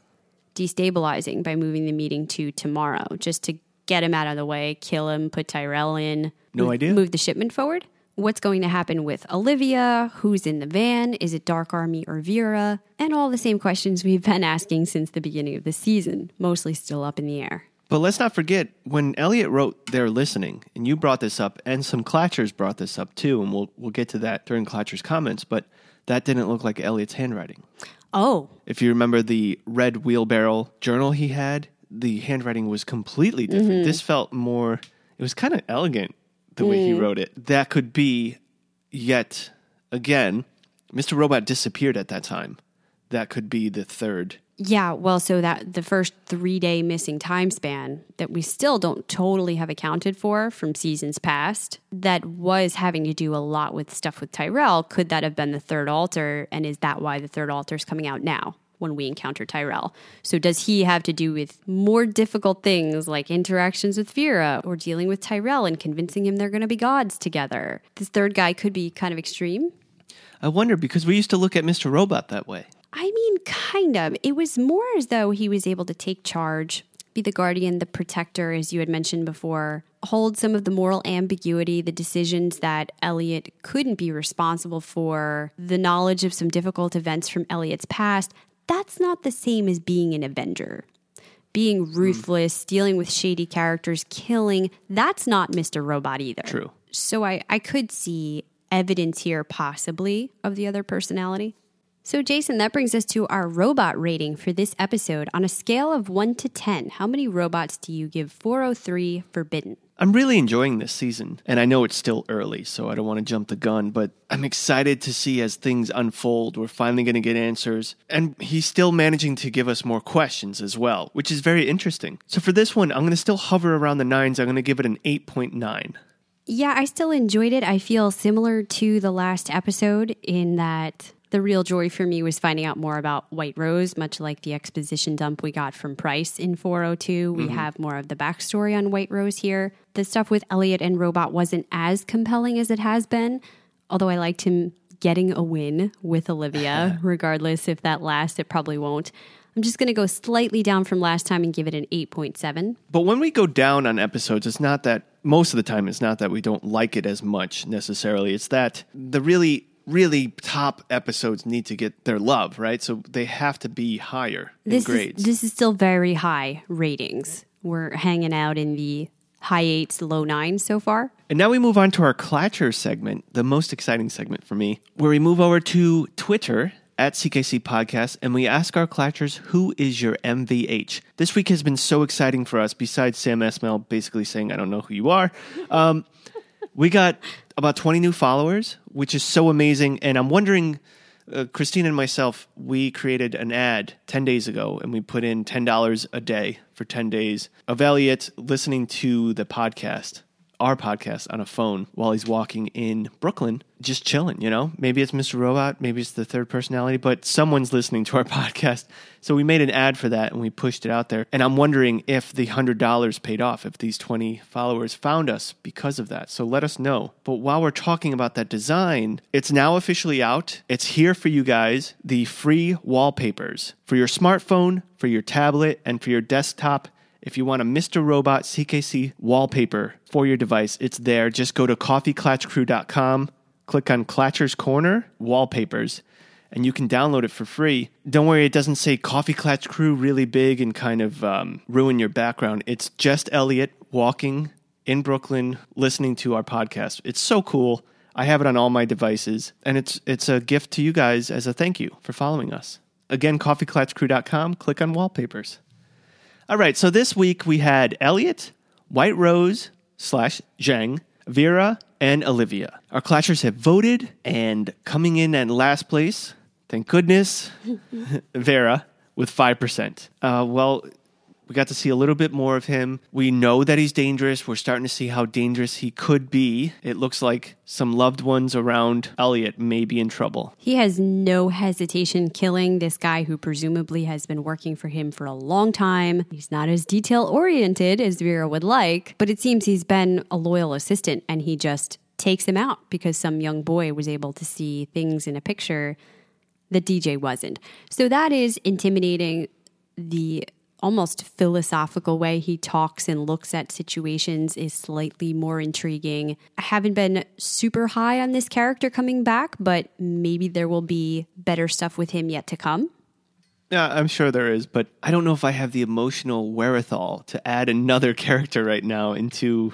Speaker 4: destabilizing by moving the meeting to tomorrow just to get him out of the way, kill him, put Tyrell in?
Speaker 3: No
Speaker 4: move,
Speaker 3: idea.
Speaker 4: Move the shipment forward? What's going to happen with Olivia? Who's in the van? Is it Dark Army or Vera? And all the same questions we've been asking since the beginning of the season, mostly still up in the air.
Speaker 3: But let's not forget when Elliot wrote "They're Listening," and you brought this up, and some Clatchers brought this up too, and we'll we'll get to that during Clatcher's comments. But that didn't look like Elliot's handwriting.
Speaker 4: Oh,
Speaker 3: If you remember the red wheelbarrow journal he had, the handwriting was completely different. Mm-hmm. This felt more. It was kind of elegant the way he mm. wrote it. That could be yet again, Mr. Robot disappeared at that time. That could be the third.
Speaker 4: Yeah, well, so that the first three day missing time span that we still don't totally have accounted for from seasons past, that was having to do a lot with stuff with Tyrell. Could that have been the third alter? And is that why the third alter is coming out now when we encounter Tyrell? So does he have to do with more difficult things like interactions with Vera or dealing with Tyrell and convincing him they're going to be gods together? This third guy could be kind of extreme.
Speaker 3: I wonder because we used to look at Mr. Robot that way.
Speaker 4: I mean, kind of. It was more as though he was able to take charge, be the guardian, the protector, as you had mentioned before, hold some of the moral ambiguity, the decisions that Elliot couldn't be responsible for, the knowledge of some difficult events from Elliot's past. That's not the same as being an Avenger. Being hmm. ruthless, dealing with shady characters, killing, that's not Mr. Robot either.
Speaker 3: True.
Speaker 4: So I, I could see evidence here, possibly, of the other personality. So, Jason, that brings us to our robot rating for this episode. On a scale of 1 to 10, how many robots do you give 403 Forbidden?
Speaker 3: I'm really enjoying this season, and I know it's still early, so I don't want to jump the gun, but I'm excited to see as things unfold. We're finally going to get answers, and he's still managing to give us more questions as well, which is very interesting. So for this one, I'm going to still hover around the nines. I'm going to give it an 8.9.
Speaker 4: Yeah, I still enjoyed it. I feel similar to the last episode in that the real joy for me was finding out more about White Rose, much like the exposition dump we got from Price in 402. We mm-hmm. have more of the backstory on White Rose here. The stuff with Elliot and Robot wasn't as compelling as it has been, although I liked him getting a win with Olivia, regardless if that lasts, it probably won't. I'm just going to go slightly down from last time and give it an 8.7.
Speaker 3: But when we go down on episodes, it's not that most of the time it's not that we don't like it as much necessarily. It's that the really really top episodes need to get their love, right? So they have to be higher in
Speaker 4: this
Speaker 3: grades.
Speaker 4: Is, this is still very high ratings. We're hanging out in the high eights, low nines so far.
Speaker 3: And now we move on to our Clatcher segment, the most exciting segment for me, where we move over to Twitter at CKC Podcast and we ask our Clatchers, who is your MVH? This week has been so exciting for us, besides Sam Esmail basically saying, I don't know who you are. Um, we got about 20 new followers, which is so amazing. And I'm wondering, uh, Christine and myself, we created an ad 10 days ago and we put in $10 a day for 10 days of Elliot listening to the podcast, our podcast, on a phone while he's walking in Brooklyn, just chilling, you know? Maybe it's Mr. Robot, maybe it's the third personality, but someone's listening to our podcast. So we made an ad for that and we pushed it out there. And I'm wondering if the $100 paid off, if these 20 followers found us because of that. So let us know. But while we're talking about that design, it's now officially out. It's here for you guys the free wallpapers for your smartphone, for your tablet, and for your desktop. If you want a Mr. Robot CKC wallpaper for your device, it's there. Just go to coffeeclatchcrew.com, click on Clatcher's Corner, Wallpapers, and you can download it for free. Don't worry, it doesn't say Coffee Clatch Crew really big and kind of um, ruin your background. It's just Elliot walking in Brooklyn listening to our podcast. It's so cool. I have it on all my devices, and it's it's a gift to you guys as a thank you for following us. Again, coffeeclatchcrew.com, click on wallpapers. All right, so this week we had Elliot, White Rose slash Zhang, Vera, and Olivia. Our Clatchers have voted, and coming in at last place, thank goodness, Vera with 5%. Uh, well, we got to see a little bit more of him. We know that he's dangerous. We're starting to see how dangerous he could be. It looks like some loved ones around Elliot may be in trouble.
Speaker 4: He has no hesitation killing this guy who presumably has been working for him for a long time. He's not as detail oriented as Vera would like, but it seems he's been a loyal assistant and he just takes him out because some young boy was able to see things in a picture that DJ wasn't. So that is intimidating. The almost philosophical way he talks and looks at situations is slightly more intriguing. I haven't been super high on this character coming back, but maybe there will be better stuff with him yet to come.
Speaker 3: Yeah, I'm sure there is, but I don't know if I have the emotional wherewithal to add another character right now into.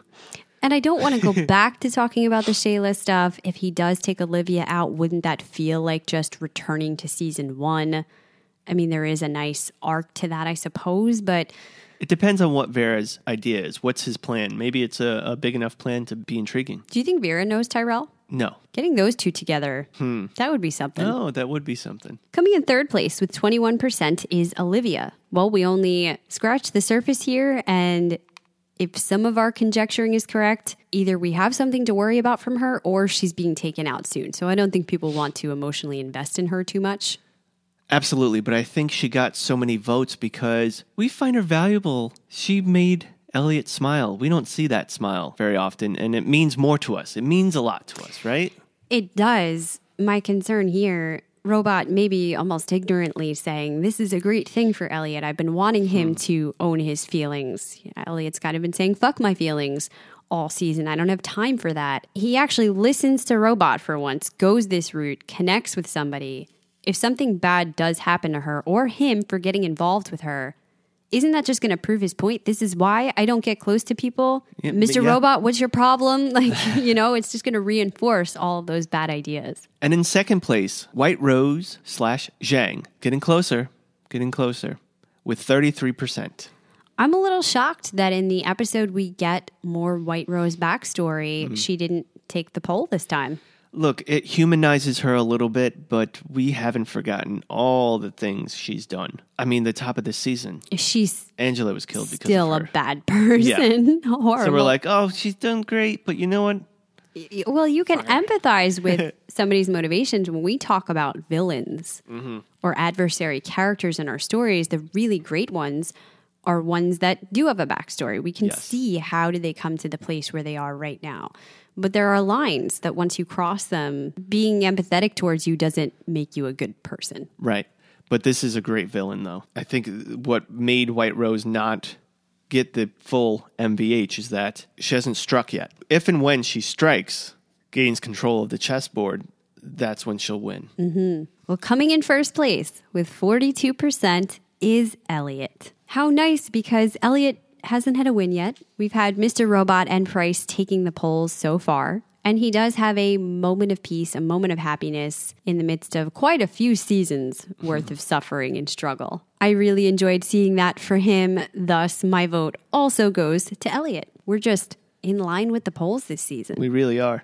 Speaker 4: And I don't want to go back to talking about the Shayla stuff. If he does take Olivia out, wouldn't that feel like just returning to season one? I mean, there is a nice arc to that, I suppose, but
Speaker 3: It depends on what Vera's idea is. What's his plan? Maybe it's a, a big enough plan to be intriguing.
Speaker 4: Do you think Vera knows Tyrell?
Speaker 3: No.
Speaker 4: Getting those two together, hmm. that would be something.
Speaker 3: Oh, that would be something.
Speaker 4: Coming in third place with 21% is Olivia. Well, we only scratched the surface here, and if some of our conjecturing is correct, either we have something to worry about from her or she's being taken out soon. So I don't think people want to emotionally invest in her too much.
Speaker 3: Absolutely, but I think she got so many votes because we find her valuable. She made Elliot smile. We don't see that smile very often, and it means more to us. It means a lot to us, right?
Speaker 4: It does. My concern here, Robot maybe almost ignorantly saying, This is a great thing for Elliot. I've been wanting him hmm. to own his feelings. Elliot's kind of been saying, Fuck my feelings all season. I don't have time for that. He actually listens to Robot for once, goes this route, connects with somebody. If something bad does happen to her or him for getting involved with her, isn't that just going to prove his point? This is why I don't get close to people.
Speaker 3: Yeah,
Speaker 4: Mr.
Speaker 3: yeah.
Speaker 4: Robot, what's your problem? Like, you know, it's just going to reinforce all of those bad ideas.
Speaker 3: And in second place, White Rose slash Zhang. Getting closer, getting closer with 33%.
Speaker 4: I'm a little shocked that in the episode we get more White Rose backstory.
Speaker 3: Mm-hmm.
Speaker 4: She didn't take the poll this time.
Speaker 3: Look, it humanizes her a little bit, but we haven't forgotten all the things she's done. I mean, the top of the season,
Speaker 4: She's
Speaker 3: Angela was killed because
Speaker 4: still a bad person. Horrible.
Speaker 3: So we're like, oh, she's done great, but you know what?
Speaker 4: well, you can empathize with somebody's motivations when we talk about villains
Speaker 3: Mm-hmm.
Speaker 4: or adversary characters in our stories. The really great ones are ones that do have a backstory. We can
Speaker 3: Yes.
Speaker 4: see how did they come to the place where they are right now. But there are lines that once you cross them, being empathetic towards you doesn't make you a good person.
Speaker 3: Right. But this is a great villain, though. I think what made White Rose not get the full MVH is that she hasn't struck yet. If and when she strikes, gains control of the chessboard, that's when she'll win. Mm-hmm.
Speaker 4: Well, coming in first place with 42% is Elliot. How nice because Elliot hasn't had a win yet. We've had Mr. Robot and Price taking the polls so far. And he does have a moment of peace, a moment of happiness in the midst of quite a few seasons worth of suffering and struggle. I really enjoyed seeing that for him. Thus, my vote also goes to Elliot. We're just in line with the polls this season.
Speaker 3: We really are.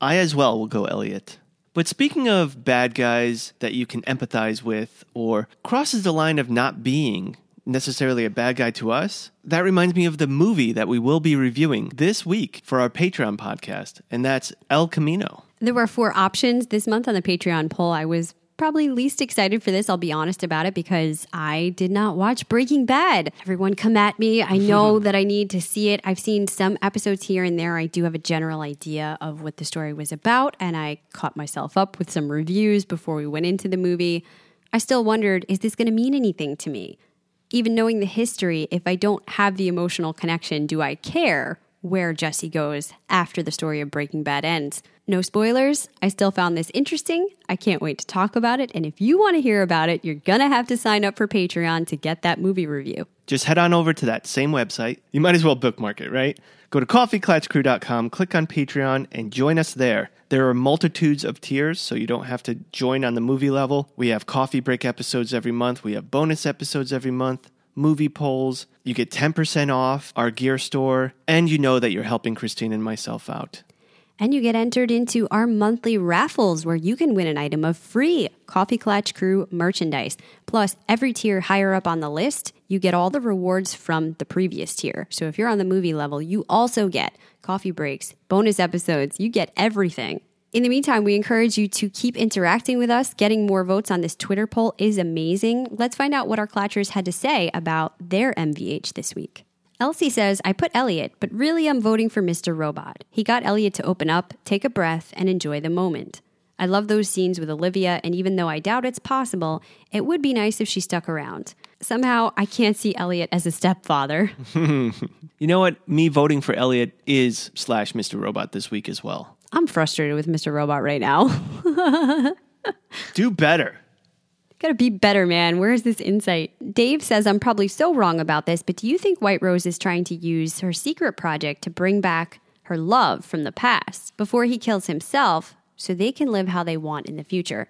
Speaker 3: I as well will go Elliot. But speaking of bad guys that you can empathize with or crosses the line of not being necessarily a bad guy to us, that reminds me of the movie that we will be reviewing this week for our Patreon podcast, and that's El Camino.
Speaker 4: There were four options this month on the Patreon poll. I was probably least excited for this. I'll be honest about it because I did not watch Breaking Bad. Everyone come at me. I know that I need to see it. I've seen some episodes here and there. I do have a general idea of what the story was about, and I caught myself up with some reviews before we went into the movie. I still wondered, is this going to mean anything to me? Even knowing the history, if I don't have the emotional connection, do I care where Jesse goes after the story of Breaking Bad ends? No spoilers. I still found this interesting. I can't wait to talk about it. And if you want to hear about it, you're going to have to sign up for Patreon to get that movie review.
Speaker 3: Just head on over to that same website. You might as well bookmark it, right? Go to coffeeclatchcrew.com, click on Patreon, and join us there. There are multitudes of tiers, so you don't have to join on the movie level. We have coffee break episodes every month, we have bonus episodes every month, movie polls. You get 10% off our gear store, and you know that you're helping Christine and myself out.
Speaker 4: And you get entered into our monthly raffles where you can win an item of free Coffee Clatch Crew merchandise. Plus, every tier higher up on the list, you get all the rewards from the previous tier. So if you're on the movie level, you also get coffee breaks, bonus episodes, you get everything. In the meantime, we encourage you to keep interacting with us. Getting more votes on this Twitter poll is amazing. Let's find out what our Clatchers had to say about their MVH this week. Elsie says, I put Elliot, but really I'm voting for Mr. Robot. He got Elliot to open up, take a breath, and enjoy the moment. I love those scenes with Olivia, and even though I doubt it's possible, it would be nice if she stuck around. Somehow, I can't see Elliot as a stepfather.
Speaker 3: You know what? Me voting for Elliot is slash Mr. Robot this week as well.
Speaker 4: I'm frustrated with Mr. Robot right now.
Speaker 3: Do better.
Speaker 4: Gotta be better, man. Where's this insight? Dave says, I'm probably so wrong about this, but do you think White Rose is trying to use her secret project to bring back her love from the past before he kills himself so they can live how they want in the future?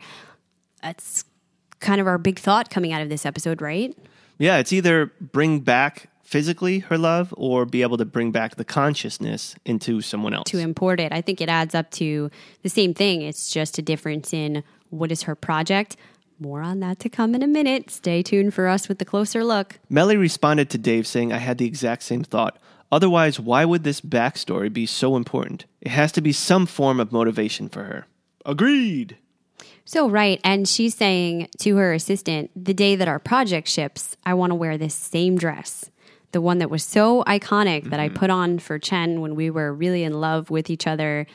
Speaker 4: That's kind of our big thought coming out of this episode, right?
Speaker 3: Yeah, it's either bring back physically her love or be able to bring back the consciousness into someone else.
Speaker 4: to import it. I think it adds up to the same thing. It's just a difference in what is her project. More on that to come in a minute. Stay tuned for us with the closer look.
Speaker 3: Melly responded to Dave saying, I had the exact same thought. Otherwise, why would this backstory be so important? It has to be some form of motivation for her. Agreed.
Speaker 4: So, right. And she's saying to her assistant, the day that our project ships, I want to wear this same dress. The one that was so iconic that I mm-hmm. put on for Chen when we were really in love with each other.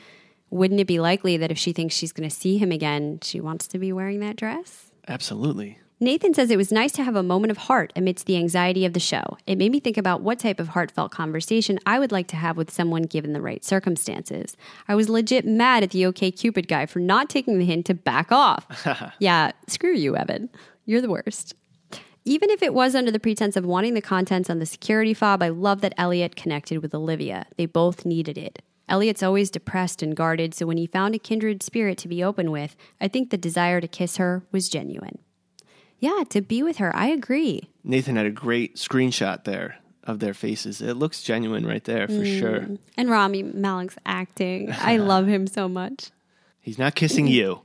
Speaker 4: Wouldn't it be likely that if she thinks she's going to see him again, she wants to be wearing that dress?
Speaker 3: Absolutely.
Speaker 4: Nathan says it was nice to have a moment of heart amidst the anxiety of the show. It made me think about what type of heartfelt conversation I would like to have with someone given the right circumstances. I was legit mad at the OK Cupid guy for not taking the hint to back off. yeah, screw you, Evan. You're the worst. Even if it was under the pretense of wanting the contents on the security fob, I love that Elliot connected with Olivia. They both needed it. Elliot's always depressed and guarded, so when he found a kindred spirit to be open with, I think the desire to kiss her was genuine. Yeah, to be with her, I agree.
Speaker 3: Nathan had a great screenshot there of their faces. It looks genuine right there for mm. sure.
Speaker 4: And Rami Malek's acting. I love him so much.
Speaker 3: He's not kissing you.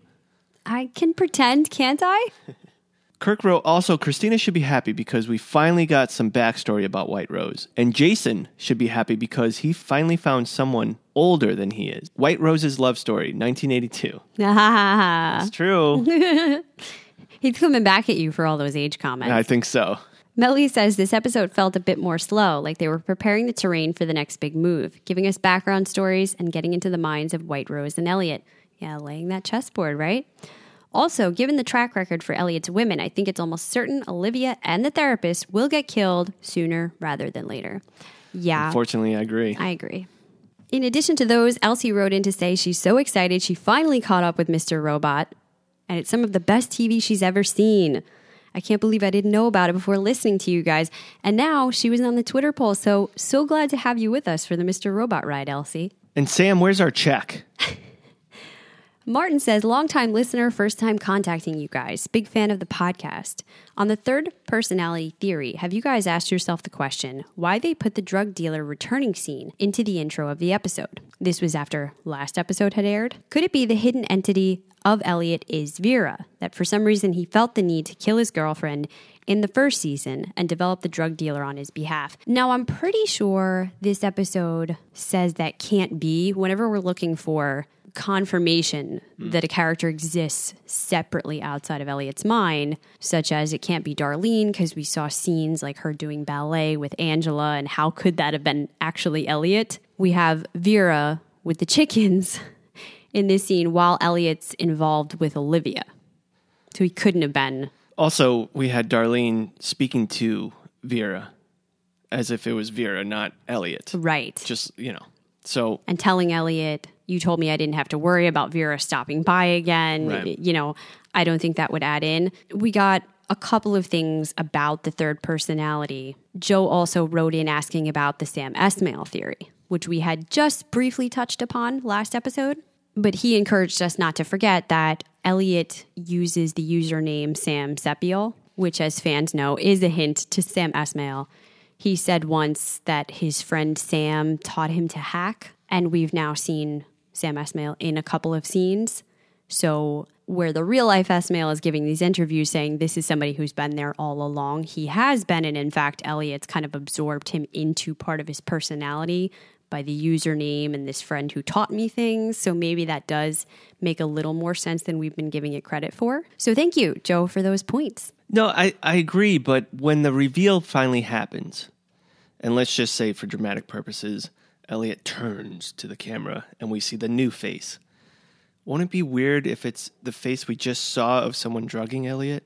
Speaker 4: I can pretend, can't I?
Speaker 3: Kirk wrote also Christina should be happy because we finally got some backstory about White Rose. And Jason should be happy because he finally found someone older than he is. White Rose's love story, 1982. It's true.
Speaker 4: He's coming back at you for all those age comments.
Speaker 3: I think so.
Speaker 4: Melly says this episode felt a bit more slow, like they were preparing the terrain for the next big move, giving us background stories and getting into the minds of White Rose and Elliot. Yeah, laying that chessboard, right? Also, given the track record for Elliot's women, I think it's almost certain Olivia and the therapist will get killed sooner rather than later. Yeah,
Speaker 3: Fortunately, I agree.
Speaker 4: I agree. In addition to those, Elsie wrote in to say she's so excited she finally caught up with Mr. Robot, and it's some of the best TV she's ever seen. I can't believe I didn't know about it before listening to you guys. And now she was on the Twitter poll, so so glad to have you with us for the Mr. Robot ride, Elsie.
Speaker 3: And Sam, where's our check?
Speaker 4: Martin says, longtime listener, first time contacting you guys. Big fan of the podcast. On the third personality theory, have you guys asked yourself the question why they put the drug dealer returning scene into the intro of the episode? This was after last episode had aired. Could it be the hidden entity of Elliot is Vera, that for some reason he felt the need to kill his girlfriend in the first season and develop the drug dealer on his behalf. Now, I'm pretty sure this episode says that can't be. Whenever we're looking for confirmation hmm. that a character exists separately outside of Elliot's mind, such as it can't be Darlene because we saw scenes like her doing ballet with Angela, and how could that have been actually Elliot? We have Vera with the chickens in this scene while Elliot's involved with Olivia. So he couldn't have been.
Speaker 3: Also, we had Darlene speaking to Vera as if it was Vera, not Elliot.
Speaker 4: Right.
Speaker 3: Just, you know. So,
Speaker 4: and telling Elliot, you told me I didn't have to worry about Vera stopping by again.
Speaker 3: Right.
Speaker 4: You know, I don't think that would add in. We got a couple of things about the third personality. Joe also wrote in asking about the Sam Esmail theory, which we had just briefly touched upon last episode. But he encouraged us not to forget that Elliot uses the username Sam Sepiol, which, as fans know, is a hint to Sam Esmail. He said once that his friend Sam taught him to hack, and we've now seen Sam Esmail in a couple of scenes. So, where the real life Esmail is giving these interviews saying this is somebody who's been there all along, he has been, and in fact, Elliot's kind of absorbed him into part of his personality by the username and this friend who taught me things. So, maybe that does make a little more sense than we've been giving it credit for. So, thank you, Joe, for those points.
Speaker 3: no, I, I agree. But when the reveal finally happens, and let's just say for dramatic purposes, Elliot turns to the camera and we see the new face. Won't it be weird if it's the face we just saw of someone drugging Elliot?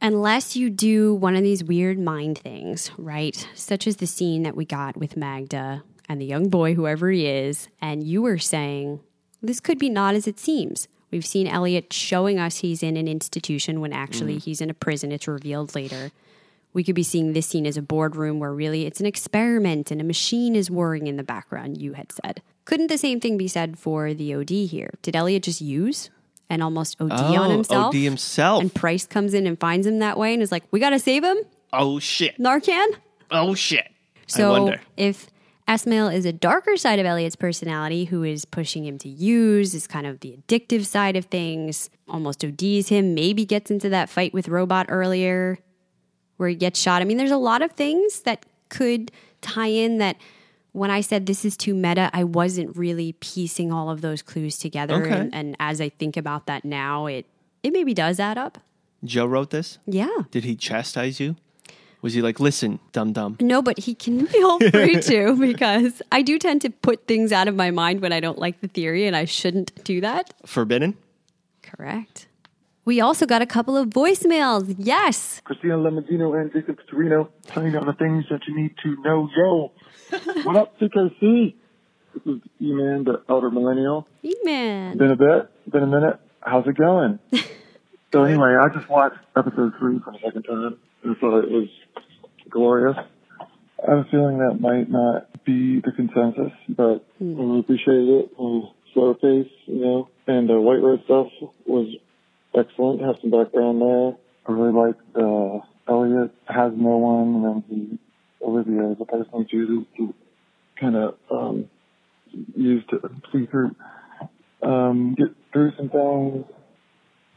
Speaker 4: Unless you do one of these weird mind things, right? Such as the scene that we got with Magda and the young boy, whoever he is, and you were saying, this could be not as it seems. We've seen Elliot showing us he's in an institution when actually mm. he's in a prison. It's revealed later. We could be seeing this scene as a boardroom where really it's an experiment and a machine is whirring in the background, you had said. Couldn't the same thing be said for the OD here? Did Elliot just use and almost OD on
Speaker 3: Oh,
Speaker 4: himself?
Speaker 3: OD himself.
Speaker 4: And Price comes in and finds him that way and is like, we got to save him?
Speaker 3: oh shit!
Speaker 4: Narcan?
Speaker 3: Oh shit.
Speaker 4: So
Speaker 3: wonder.
Speaker 4: if Esmail is a darker side of Elliot's personality who is pushing him to use, is kind of the addictive side of things, almost ODs him, maybe gets into that fight with Robot earlier where he gets shot. I mean, there's a lot of things that could tie in that when I said this is too meta, I wasn't really piecing all of those clues together.
Speaker 3: Okay.
Speaker 4: And, and as I think about that now, it, it maybe does add up.
Speaker 3: Joe wrote this.
Speaker 4: Yeah.
Speaker 3: Did he chastise you? Was he like, listen, dum dum?
Speaker 4: No, but he can feel free to because I do tend to put things out of my mind when I don't like the theory, and I shouldn't do that.
Speaker 3: Forbidden?
Speaker 4: Correct. We also got a couple of voicemails. Yes.
Speaker 8: Christina Lemondino and Jacob Torino telling you all the things that you need to know. Yo, what up, CKC? This is E-Man, the elder millennial.
Speaker 4: E-Man.
Speaker 8: Been a bit, been a minute. How's it going? so anyway, I just watched episode three for the second time and thought it was glorious. I have a feeling that might not be the consensus, but hmm. I really appreciated it. Slow pace, you know, and the White Rose stuff was excellent. Have some background there. I really liked uh, Elliot has no one, and then he Olivia is a person chooses to kind of um, use to please her um, get through some things.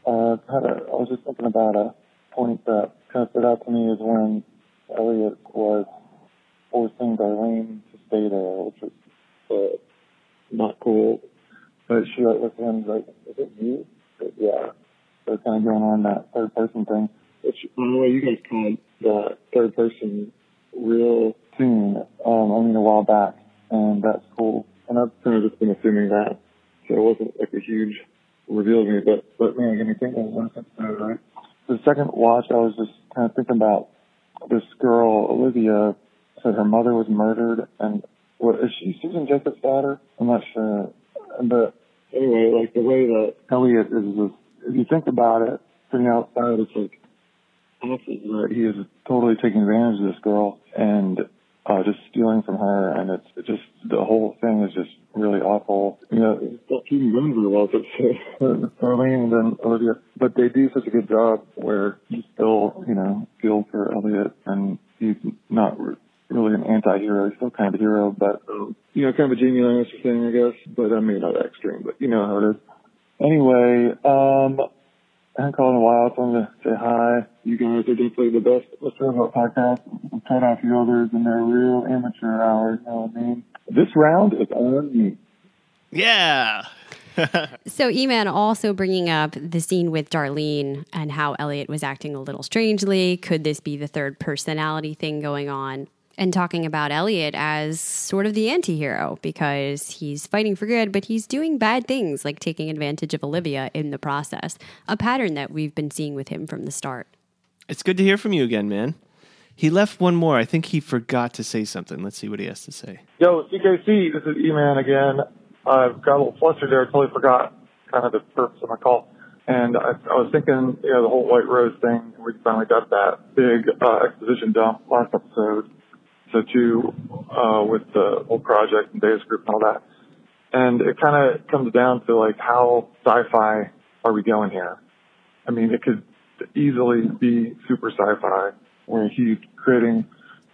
Speaker 8: Uh, kind of, I was just thinking about a point that kind of stood out to me is when Elliot was forcing Darlene to stay there, which was uh, not cool. But she like looked him like, "Is it you?" But, yeah. So kind of going on that third person thing, which by the way, you guys called that third person real soon. Um, I mean a while back, and that's cool. And I've kind of just been assuming that, so it wasn't like a huge reveal to me. But but man, give me thinking one episode, right? The second watch, I was just kind of thinking about this girl, Olivia, said her mother was murdered, and what is she Susan Jacobs' daughter? I'm not sure, but anyway, like the way that Elliot is, just, if you think about it, from the outside, it's like awful he is totally taking advantage of this girl and uh, just stealing from her, and it's it just the whole thing is just really awful. You know, it's not keeping women very well, but Arlene and then Olivia, but they do such a good job where you still, you know, feel for Elliot, and he's not really an anti-hero. He's still kind of a hero, but um, you know, kind of a Jaime Lannister thing, I guess. But I mean, not that extreme, but you know how it is. Anyway, um, I haven't called in a while, so I'm going to say hi. You guys are definitely the best Mr. Robot podcast. I've tried out a few others, and they're real amateur hours, you know what I mean? This round is on me.
Speaker 3: Yeah.
Speaker 4: So E-Man also bringing up the scene with Darlene and how Elliot was acting a little strangely. Could this be the third personality thing going on? And talking about Elliot as sort of the anti-hero because he's fighting for good, but he's doing bad things like taking advantage of Olivia in the process. A pattern that we've been seeing with him from the start.
Speaker 3: It's good to hear from you again, man. He left one more. I think he forgot to say something. Let's see what he has to say.
Speaker 8: Yo, CKC, this is E-Man again. I've got a little flustered there. I totally forgot kind of the purpose of my call. And I, I was thinking, you know, the whole White Rose thing, we finally got that big uh, exposition dump last episode. So too, uh, with the whole project and Deus Group and all that. And it kind of comes down to like, how sci-fi are we going here? I mean, it could easily be super sci-fi where he's creating,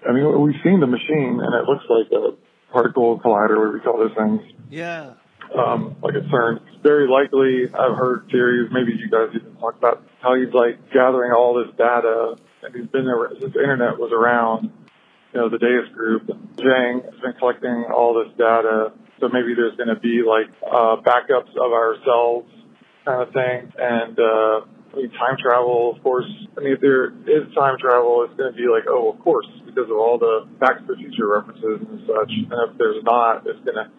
Speaker 8: I mean, we've seen the machine and it looks like a particle collider, where we call those things,
Speaker 3: Yeah.
Speaker 8: um, like a CERN. Very likely, I've heard theories, maybe you guys even talked about how he's like gathering all this data and he's been there since the internet was around. You know, the Deus group, Zhang has been collecting all this data. So maybe there's going to be like, uh, backups of ourselves kind of thing. And, uh, I mean, time travel, of course. I mean, if there is time travel, it's going to be like, oh, of course, because of all the Back to the Future references and such. And if there's not, it's going to.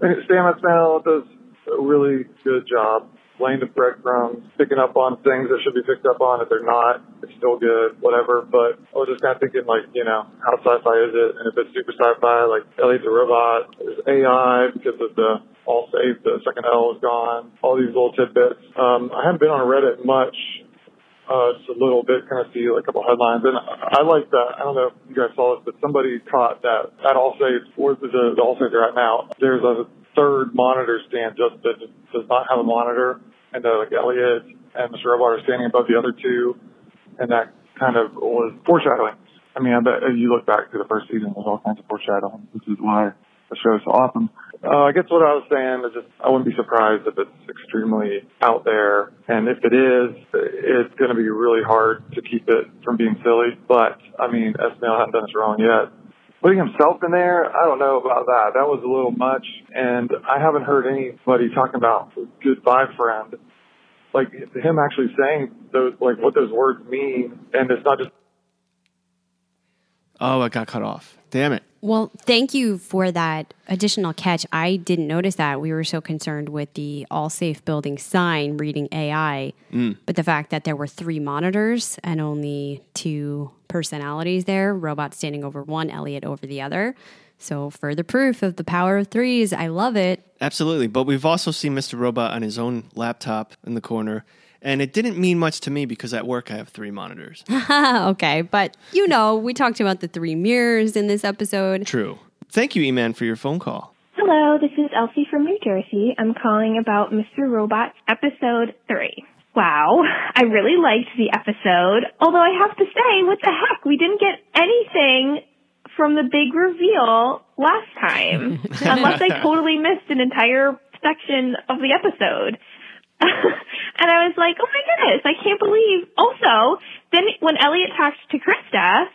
Speaker 8: Sam Esmail does a really good job laying the breadcrumbs, picking up on things that should be picked up on. If they're not, it's still good, whatever. But I was just kind of thinking, like, you know, how sci-fi is it? And if it's super sci-fi, like Elliot's a robot, there's AI because of the Allsafe, the second L is gone, all these little tidbits. Um, I haven't been on Reddit much, uh, just a little bit, kind of see like a couple headlines. And I like that. I don't know if you guys saw this, but somebody caught that at Allsafe, or the, the Allsafe they're now, there's a third monitor stand just that does not have a monitor. And uh, like Elliot and Mr. Robot are standing above the other two. And that kind of was foreshadowing. I mean, I bet if you look back to the first season, there's all kinds of foreshadowing. This is why the show is so awesome. Uh, I guess what I was saying is just I wouldn't be surprised if it's extremely out there, and if it is, it's going to be really hard to keep it from being silly. But I mean, Esmail hasn't done us wrong yet. Putting himself in there, I don't know about that. That was a little much, and I haven't heard anybody talking about goodbye friend. Like him actually saying those, like what those words mean, and it's not just
Speaker 3: Oh, it got cut off. Damn it.
Speaker 4: Well, thank you for that additional catch. I didn't notice that. We were so concerned with the Allsafe building sign reading AI, mm. but the fact that there were three monitors and only two personalities there, robot standing over one, Elliot over the other. So, further proof of the power of threes. I love it.
Speaker 3: Absolutely. But we've also seen Mr. Robot on his own laptop in the corner. And it didn't mean much to me because at work I have three monitors.
Speaker 4: okay, but you know, we talked about the three mirrors in this episode.
Speaker 3: True. Thank you, E-Man, for your phone call.
Speaker 9: Hello, this is Elsie from New Jersey. I'm calling about Mr. Robot episode 3. Wow, I really liked the episode. Although I have to say, what the heck, we didn't get anything from the big reveal last time. Unless I totally missed an entire section of the episode. And I was like, oh my goodness, I can't believe. Also, then when Elliot talked to Krista,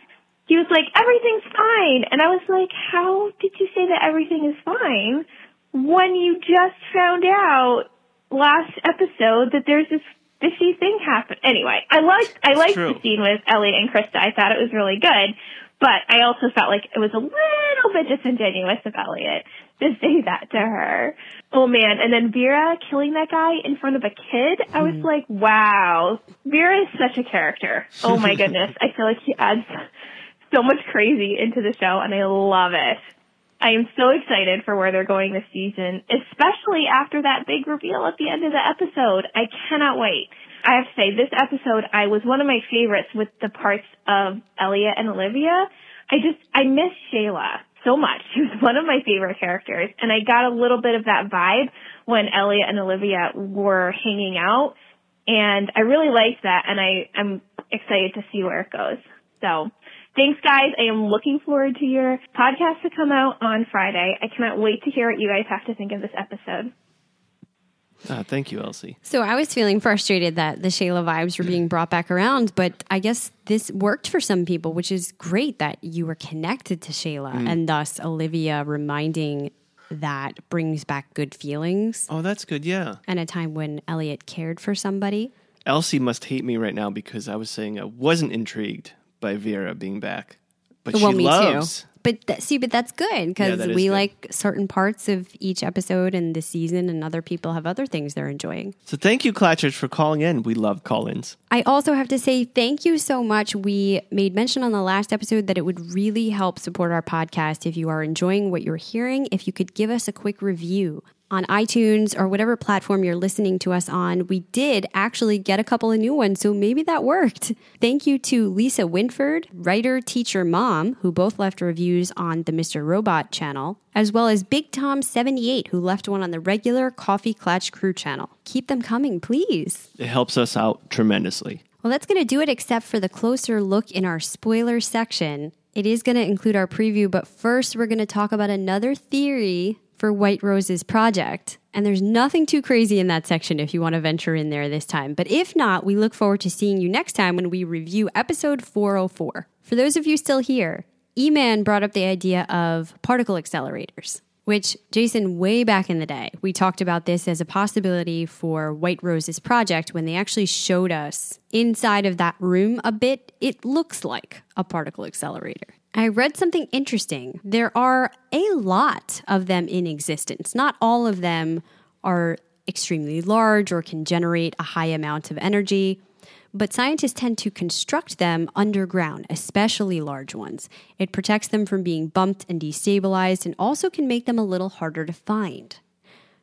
Speaker 9: he was like, everything's fine. And I was like, how did you say that everything is fine when you just found out last episode that there's this fishy thing happen? Anyway, I liked, I liked the scene with Elliot and Krista. I thought it was really good. But I also felt like it was a little bit disingenuous of Elliot to say that to her. Oh man, and then Vera killing that guy in front of a kid, I was mm-hmm. like, wow. Vera is such a character. Oh my goodness. I feel like he adds so much crazy into the show and I love it. I am so excited for where they're going this season, especially after that big reveal at the end of the episode. I cannot wait. I have to say, this episode, I was one of my favorites with the parts of Elliot and Olivia. I just, I miss Shayla so much. She was one of my favorite characters. And I got a little bit of that vibe when Elliot and Olivia were hanging out. And I really liked that. And I, I'm excited to see where it goes. So thanks guys. I am looking forward to your podcast to come out on Friday. I cannot wait to hear what you guys have to think of this episode.
Speaker 3: Ah, thank you, Elsie.
Speaker 4: So I was feeling frustrated that the Shayla vibes were being brought back around, but I guess this worked for some people, which is great that you were connected to Shayla and thus Olivia reminding that brings back good feelings
Speaker 3: Oh, that's good. Yeah.
Speaker 4: and a time when Elliot cared for somebody.
Speaker 3: Elsie must hate me right now because I was saying I wasn't intrigued by Vera being back. But
Speaker 4: well,
Speaker 3: she loves.
Speaker 4: too. But th- see, but that's good because
Speaker 3: that is
Speaker 4: we
Speaker 3: good.
Speaker 4: like certain parts of each episode and the season, and other people have other things they're enjoying.
Speaker 3: So thank you, Clatchers, for calling in. We love call-ins.
Speaker 4: I also have to say thank you so much. We made mention on the last episode that it would really help support our podcast if you are enjoying what you're hearing, if you could give us a quick review on iTunes or whatever platform you're listening to us on. We did actually get a couple of new ones, so maybe that worked. Thank you to Lisa Winford, writer, teacher, mom, who both left reviews on the Mr. Robot channel, as well as Big Tom78, who left one on the regular Coffee Clatch Crew channel. Keep them coming, please.
Speaker 3: It helps us out tremendously.
Speaker 4: Well, that's going to do it, except for the closer look in our spoiler section. It is going to include our preview, but first, we're going to talk about another theory for White Rose's project. And there's nothing too crazy in that section if you want to venture in there this time. But if not, we look forward to seeing you next time when we review episode 404. For those of you still here, E Man brought up the idea of particle accelerators which Jason, way back in the day, we talked about this as a possibility for White Rose's project when they actually showed us inside of that room a bit. It looks like a particle accelerator. I read something interesting. There are a lot of them in existence. Not all of them are extremely large or can generate a high amount of energy but scientists tend to construct them underground, especially large ones. It protects them from being bumped and destabilized and also can make them a little harder to find.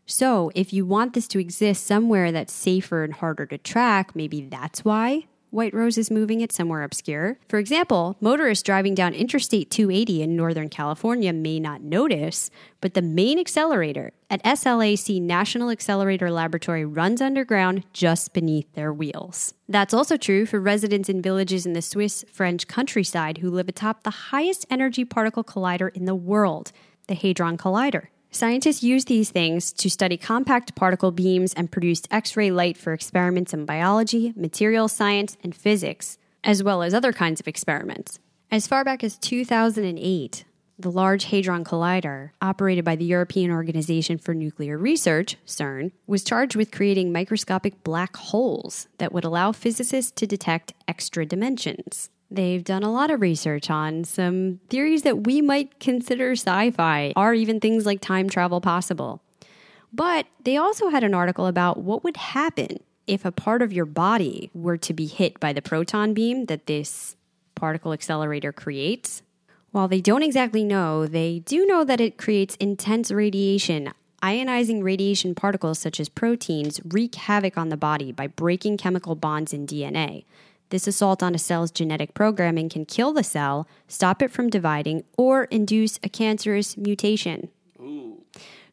Speaker 4: So, if you want this to exist somewhere that's safer and harder to track, maybe that's why White Rose is moving it somewhere obscure. For example, motorists driving down Interstate 280 in Northern California may not notice, but the main accelerator at SLAC National Accelerator Laboratory runs underground just beneath their wheels. That's also true for residents in villages in the Swiss French countryside who live atop the highest energy particle collider in the world, the Hadron Collider. Scientists use these things to study compact particle beams and produce X ray light for experiments in biology, material science, and physics, as well as other kinds of experiments. As far back as 2008, the Large Hadron Collider, operated by the European Organization for Nuclear Research, CERN, was charged with creating microscopic black holes that would allow physicists to detect extra dimensions. They've done a lot of research on some theories that we might consider sci fi. Are even things like time travel possible? But they also had an article about what would happen if a part of your body were to be hit by the proton beam that this particle accelerator creates. While they don't exactly know, they do know that it creates intense radiation. Ionizing radiation particles, such as protons, wreak havoc on the body by breaking chemical bonds in DNA. This assault on a cell's genetic programming can kill the cell, stop it from dividing, or induce a cancerous mutation.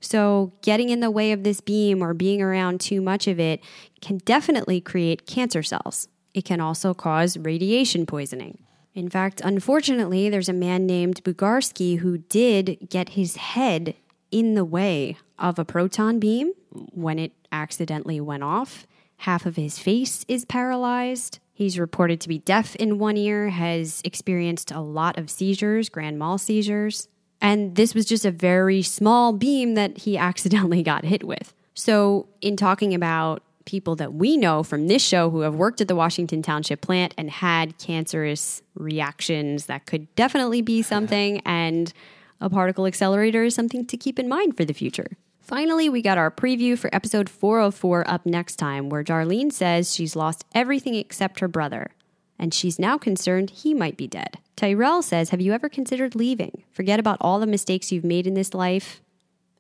Speaker 4: So, getting in the way of this beam or being around too much of it can definitely create cancer cells. It can also cause radiation poisoning. In fact, unfortunately, there's a man named Bugorski who did get his head in the way of a proton beam when it accidentally went off. Half of his face is paralyzed. He's reported to be deaf in one ear, has experienced a lot of seizures, grand mal seizures. And this was just a very small beam that he accidentally got hit with. So, in talking about people that we know from this show who have worked at the Washington Township plant and had cancerous reactions, that could definitely be something. And a particle accelerator is something to keep in mind for the future. Finally, we got our preview for episode 404 up next time, where Darlene says she's lost everything except her brother, and she's now concerned he might be dead. Tyrell says, Have you ever considered leaving? Forget about all the mistakes you've made in this life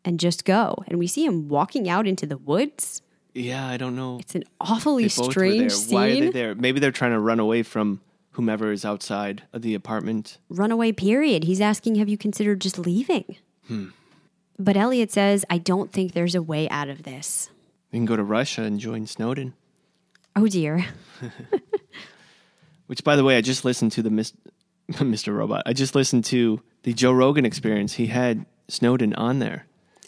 Speaker 4: and just go. And we see him walking out into the woods.
Speaker 3: Yeah, I don't know.
Speaker 4: It's an awfully
Speaker 3: They both were
Speaker 4: strange scene.
Speaker 3: Why are they there? Maybe they're trying to run away from whomever is outside of the apartment.
Speaker 4: Runaway period. He's asking, Have you considered just leaving?
Speaker 3: Hmm.
Speaker 4: But Elliot says, I don't think there's a way out of this.
Speaker 3: We can go to Russia and join Snowden.
Speaker 4: Oh dear.
Speaker 3: Which, by the way, I just listened to the Mis- Mr. Robot. I just listened to the Joe Rogan experience. He had Snowden on there.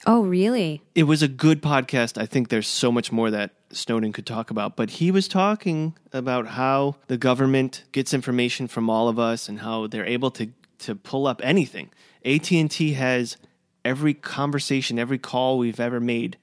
Speaker 4: Oh, really?
Speaker 3: It was a good podcast. I think there's so much more that Snowden could talk about, but he was talking about how the government gets information from all of us and how they're able to to pull up anything. AT&T has every conversation, every call we've ever made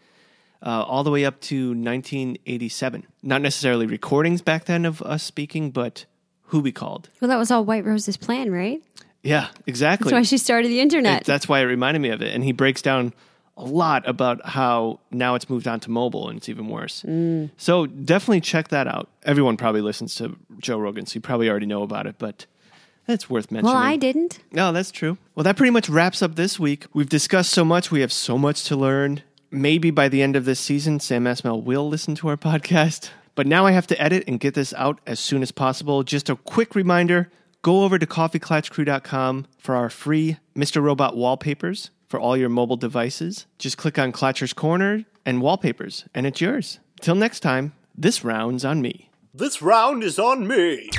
Speaker 3: uh, all the way up to 1987. Not necessarily recordings back then of us speaking, but who we called.
Speaker 4: Well, that was all White Rose's plan, right?
Speaker 3: Yeah, exactly.
Speaker 4: That's why she started the internet.
Speaker 3: It- that's why it reminded me of it. And he breaks down a lot about how now it's moved on to mobile and it's even worse.
Speaker 4: Mm.
Speaker 3: So definitely check that out. Everyone probably listens to Joe Rogan, so you probably already know about it, but it's worth mentioning.
Speaker 4: well, I didn't.
Speaker 3: No, that's true. Well, that pretty much wraps up this week. We've discussed so much. We have so much to learn. Maybe by the end of this season, Sam Esmail will listen to our podcast. But now I have to edit and get this out as soon as possible. Just a quick reminder go over to coffeeclatchcrew.com for our free Mr. Robot wallpapers for all your mobile devices. Just click on Clatcher's Corner and wallpapers, and it's yours. Till next time, this round's on me.
Speaker 10: This round is on me.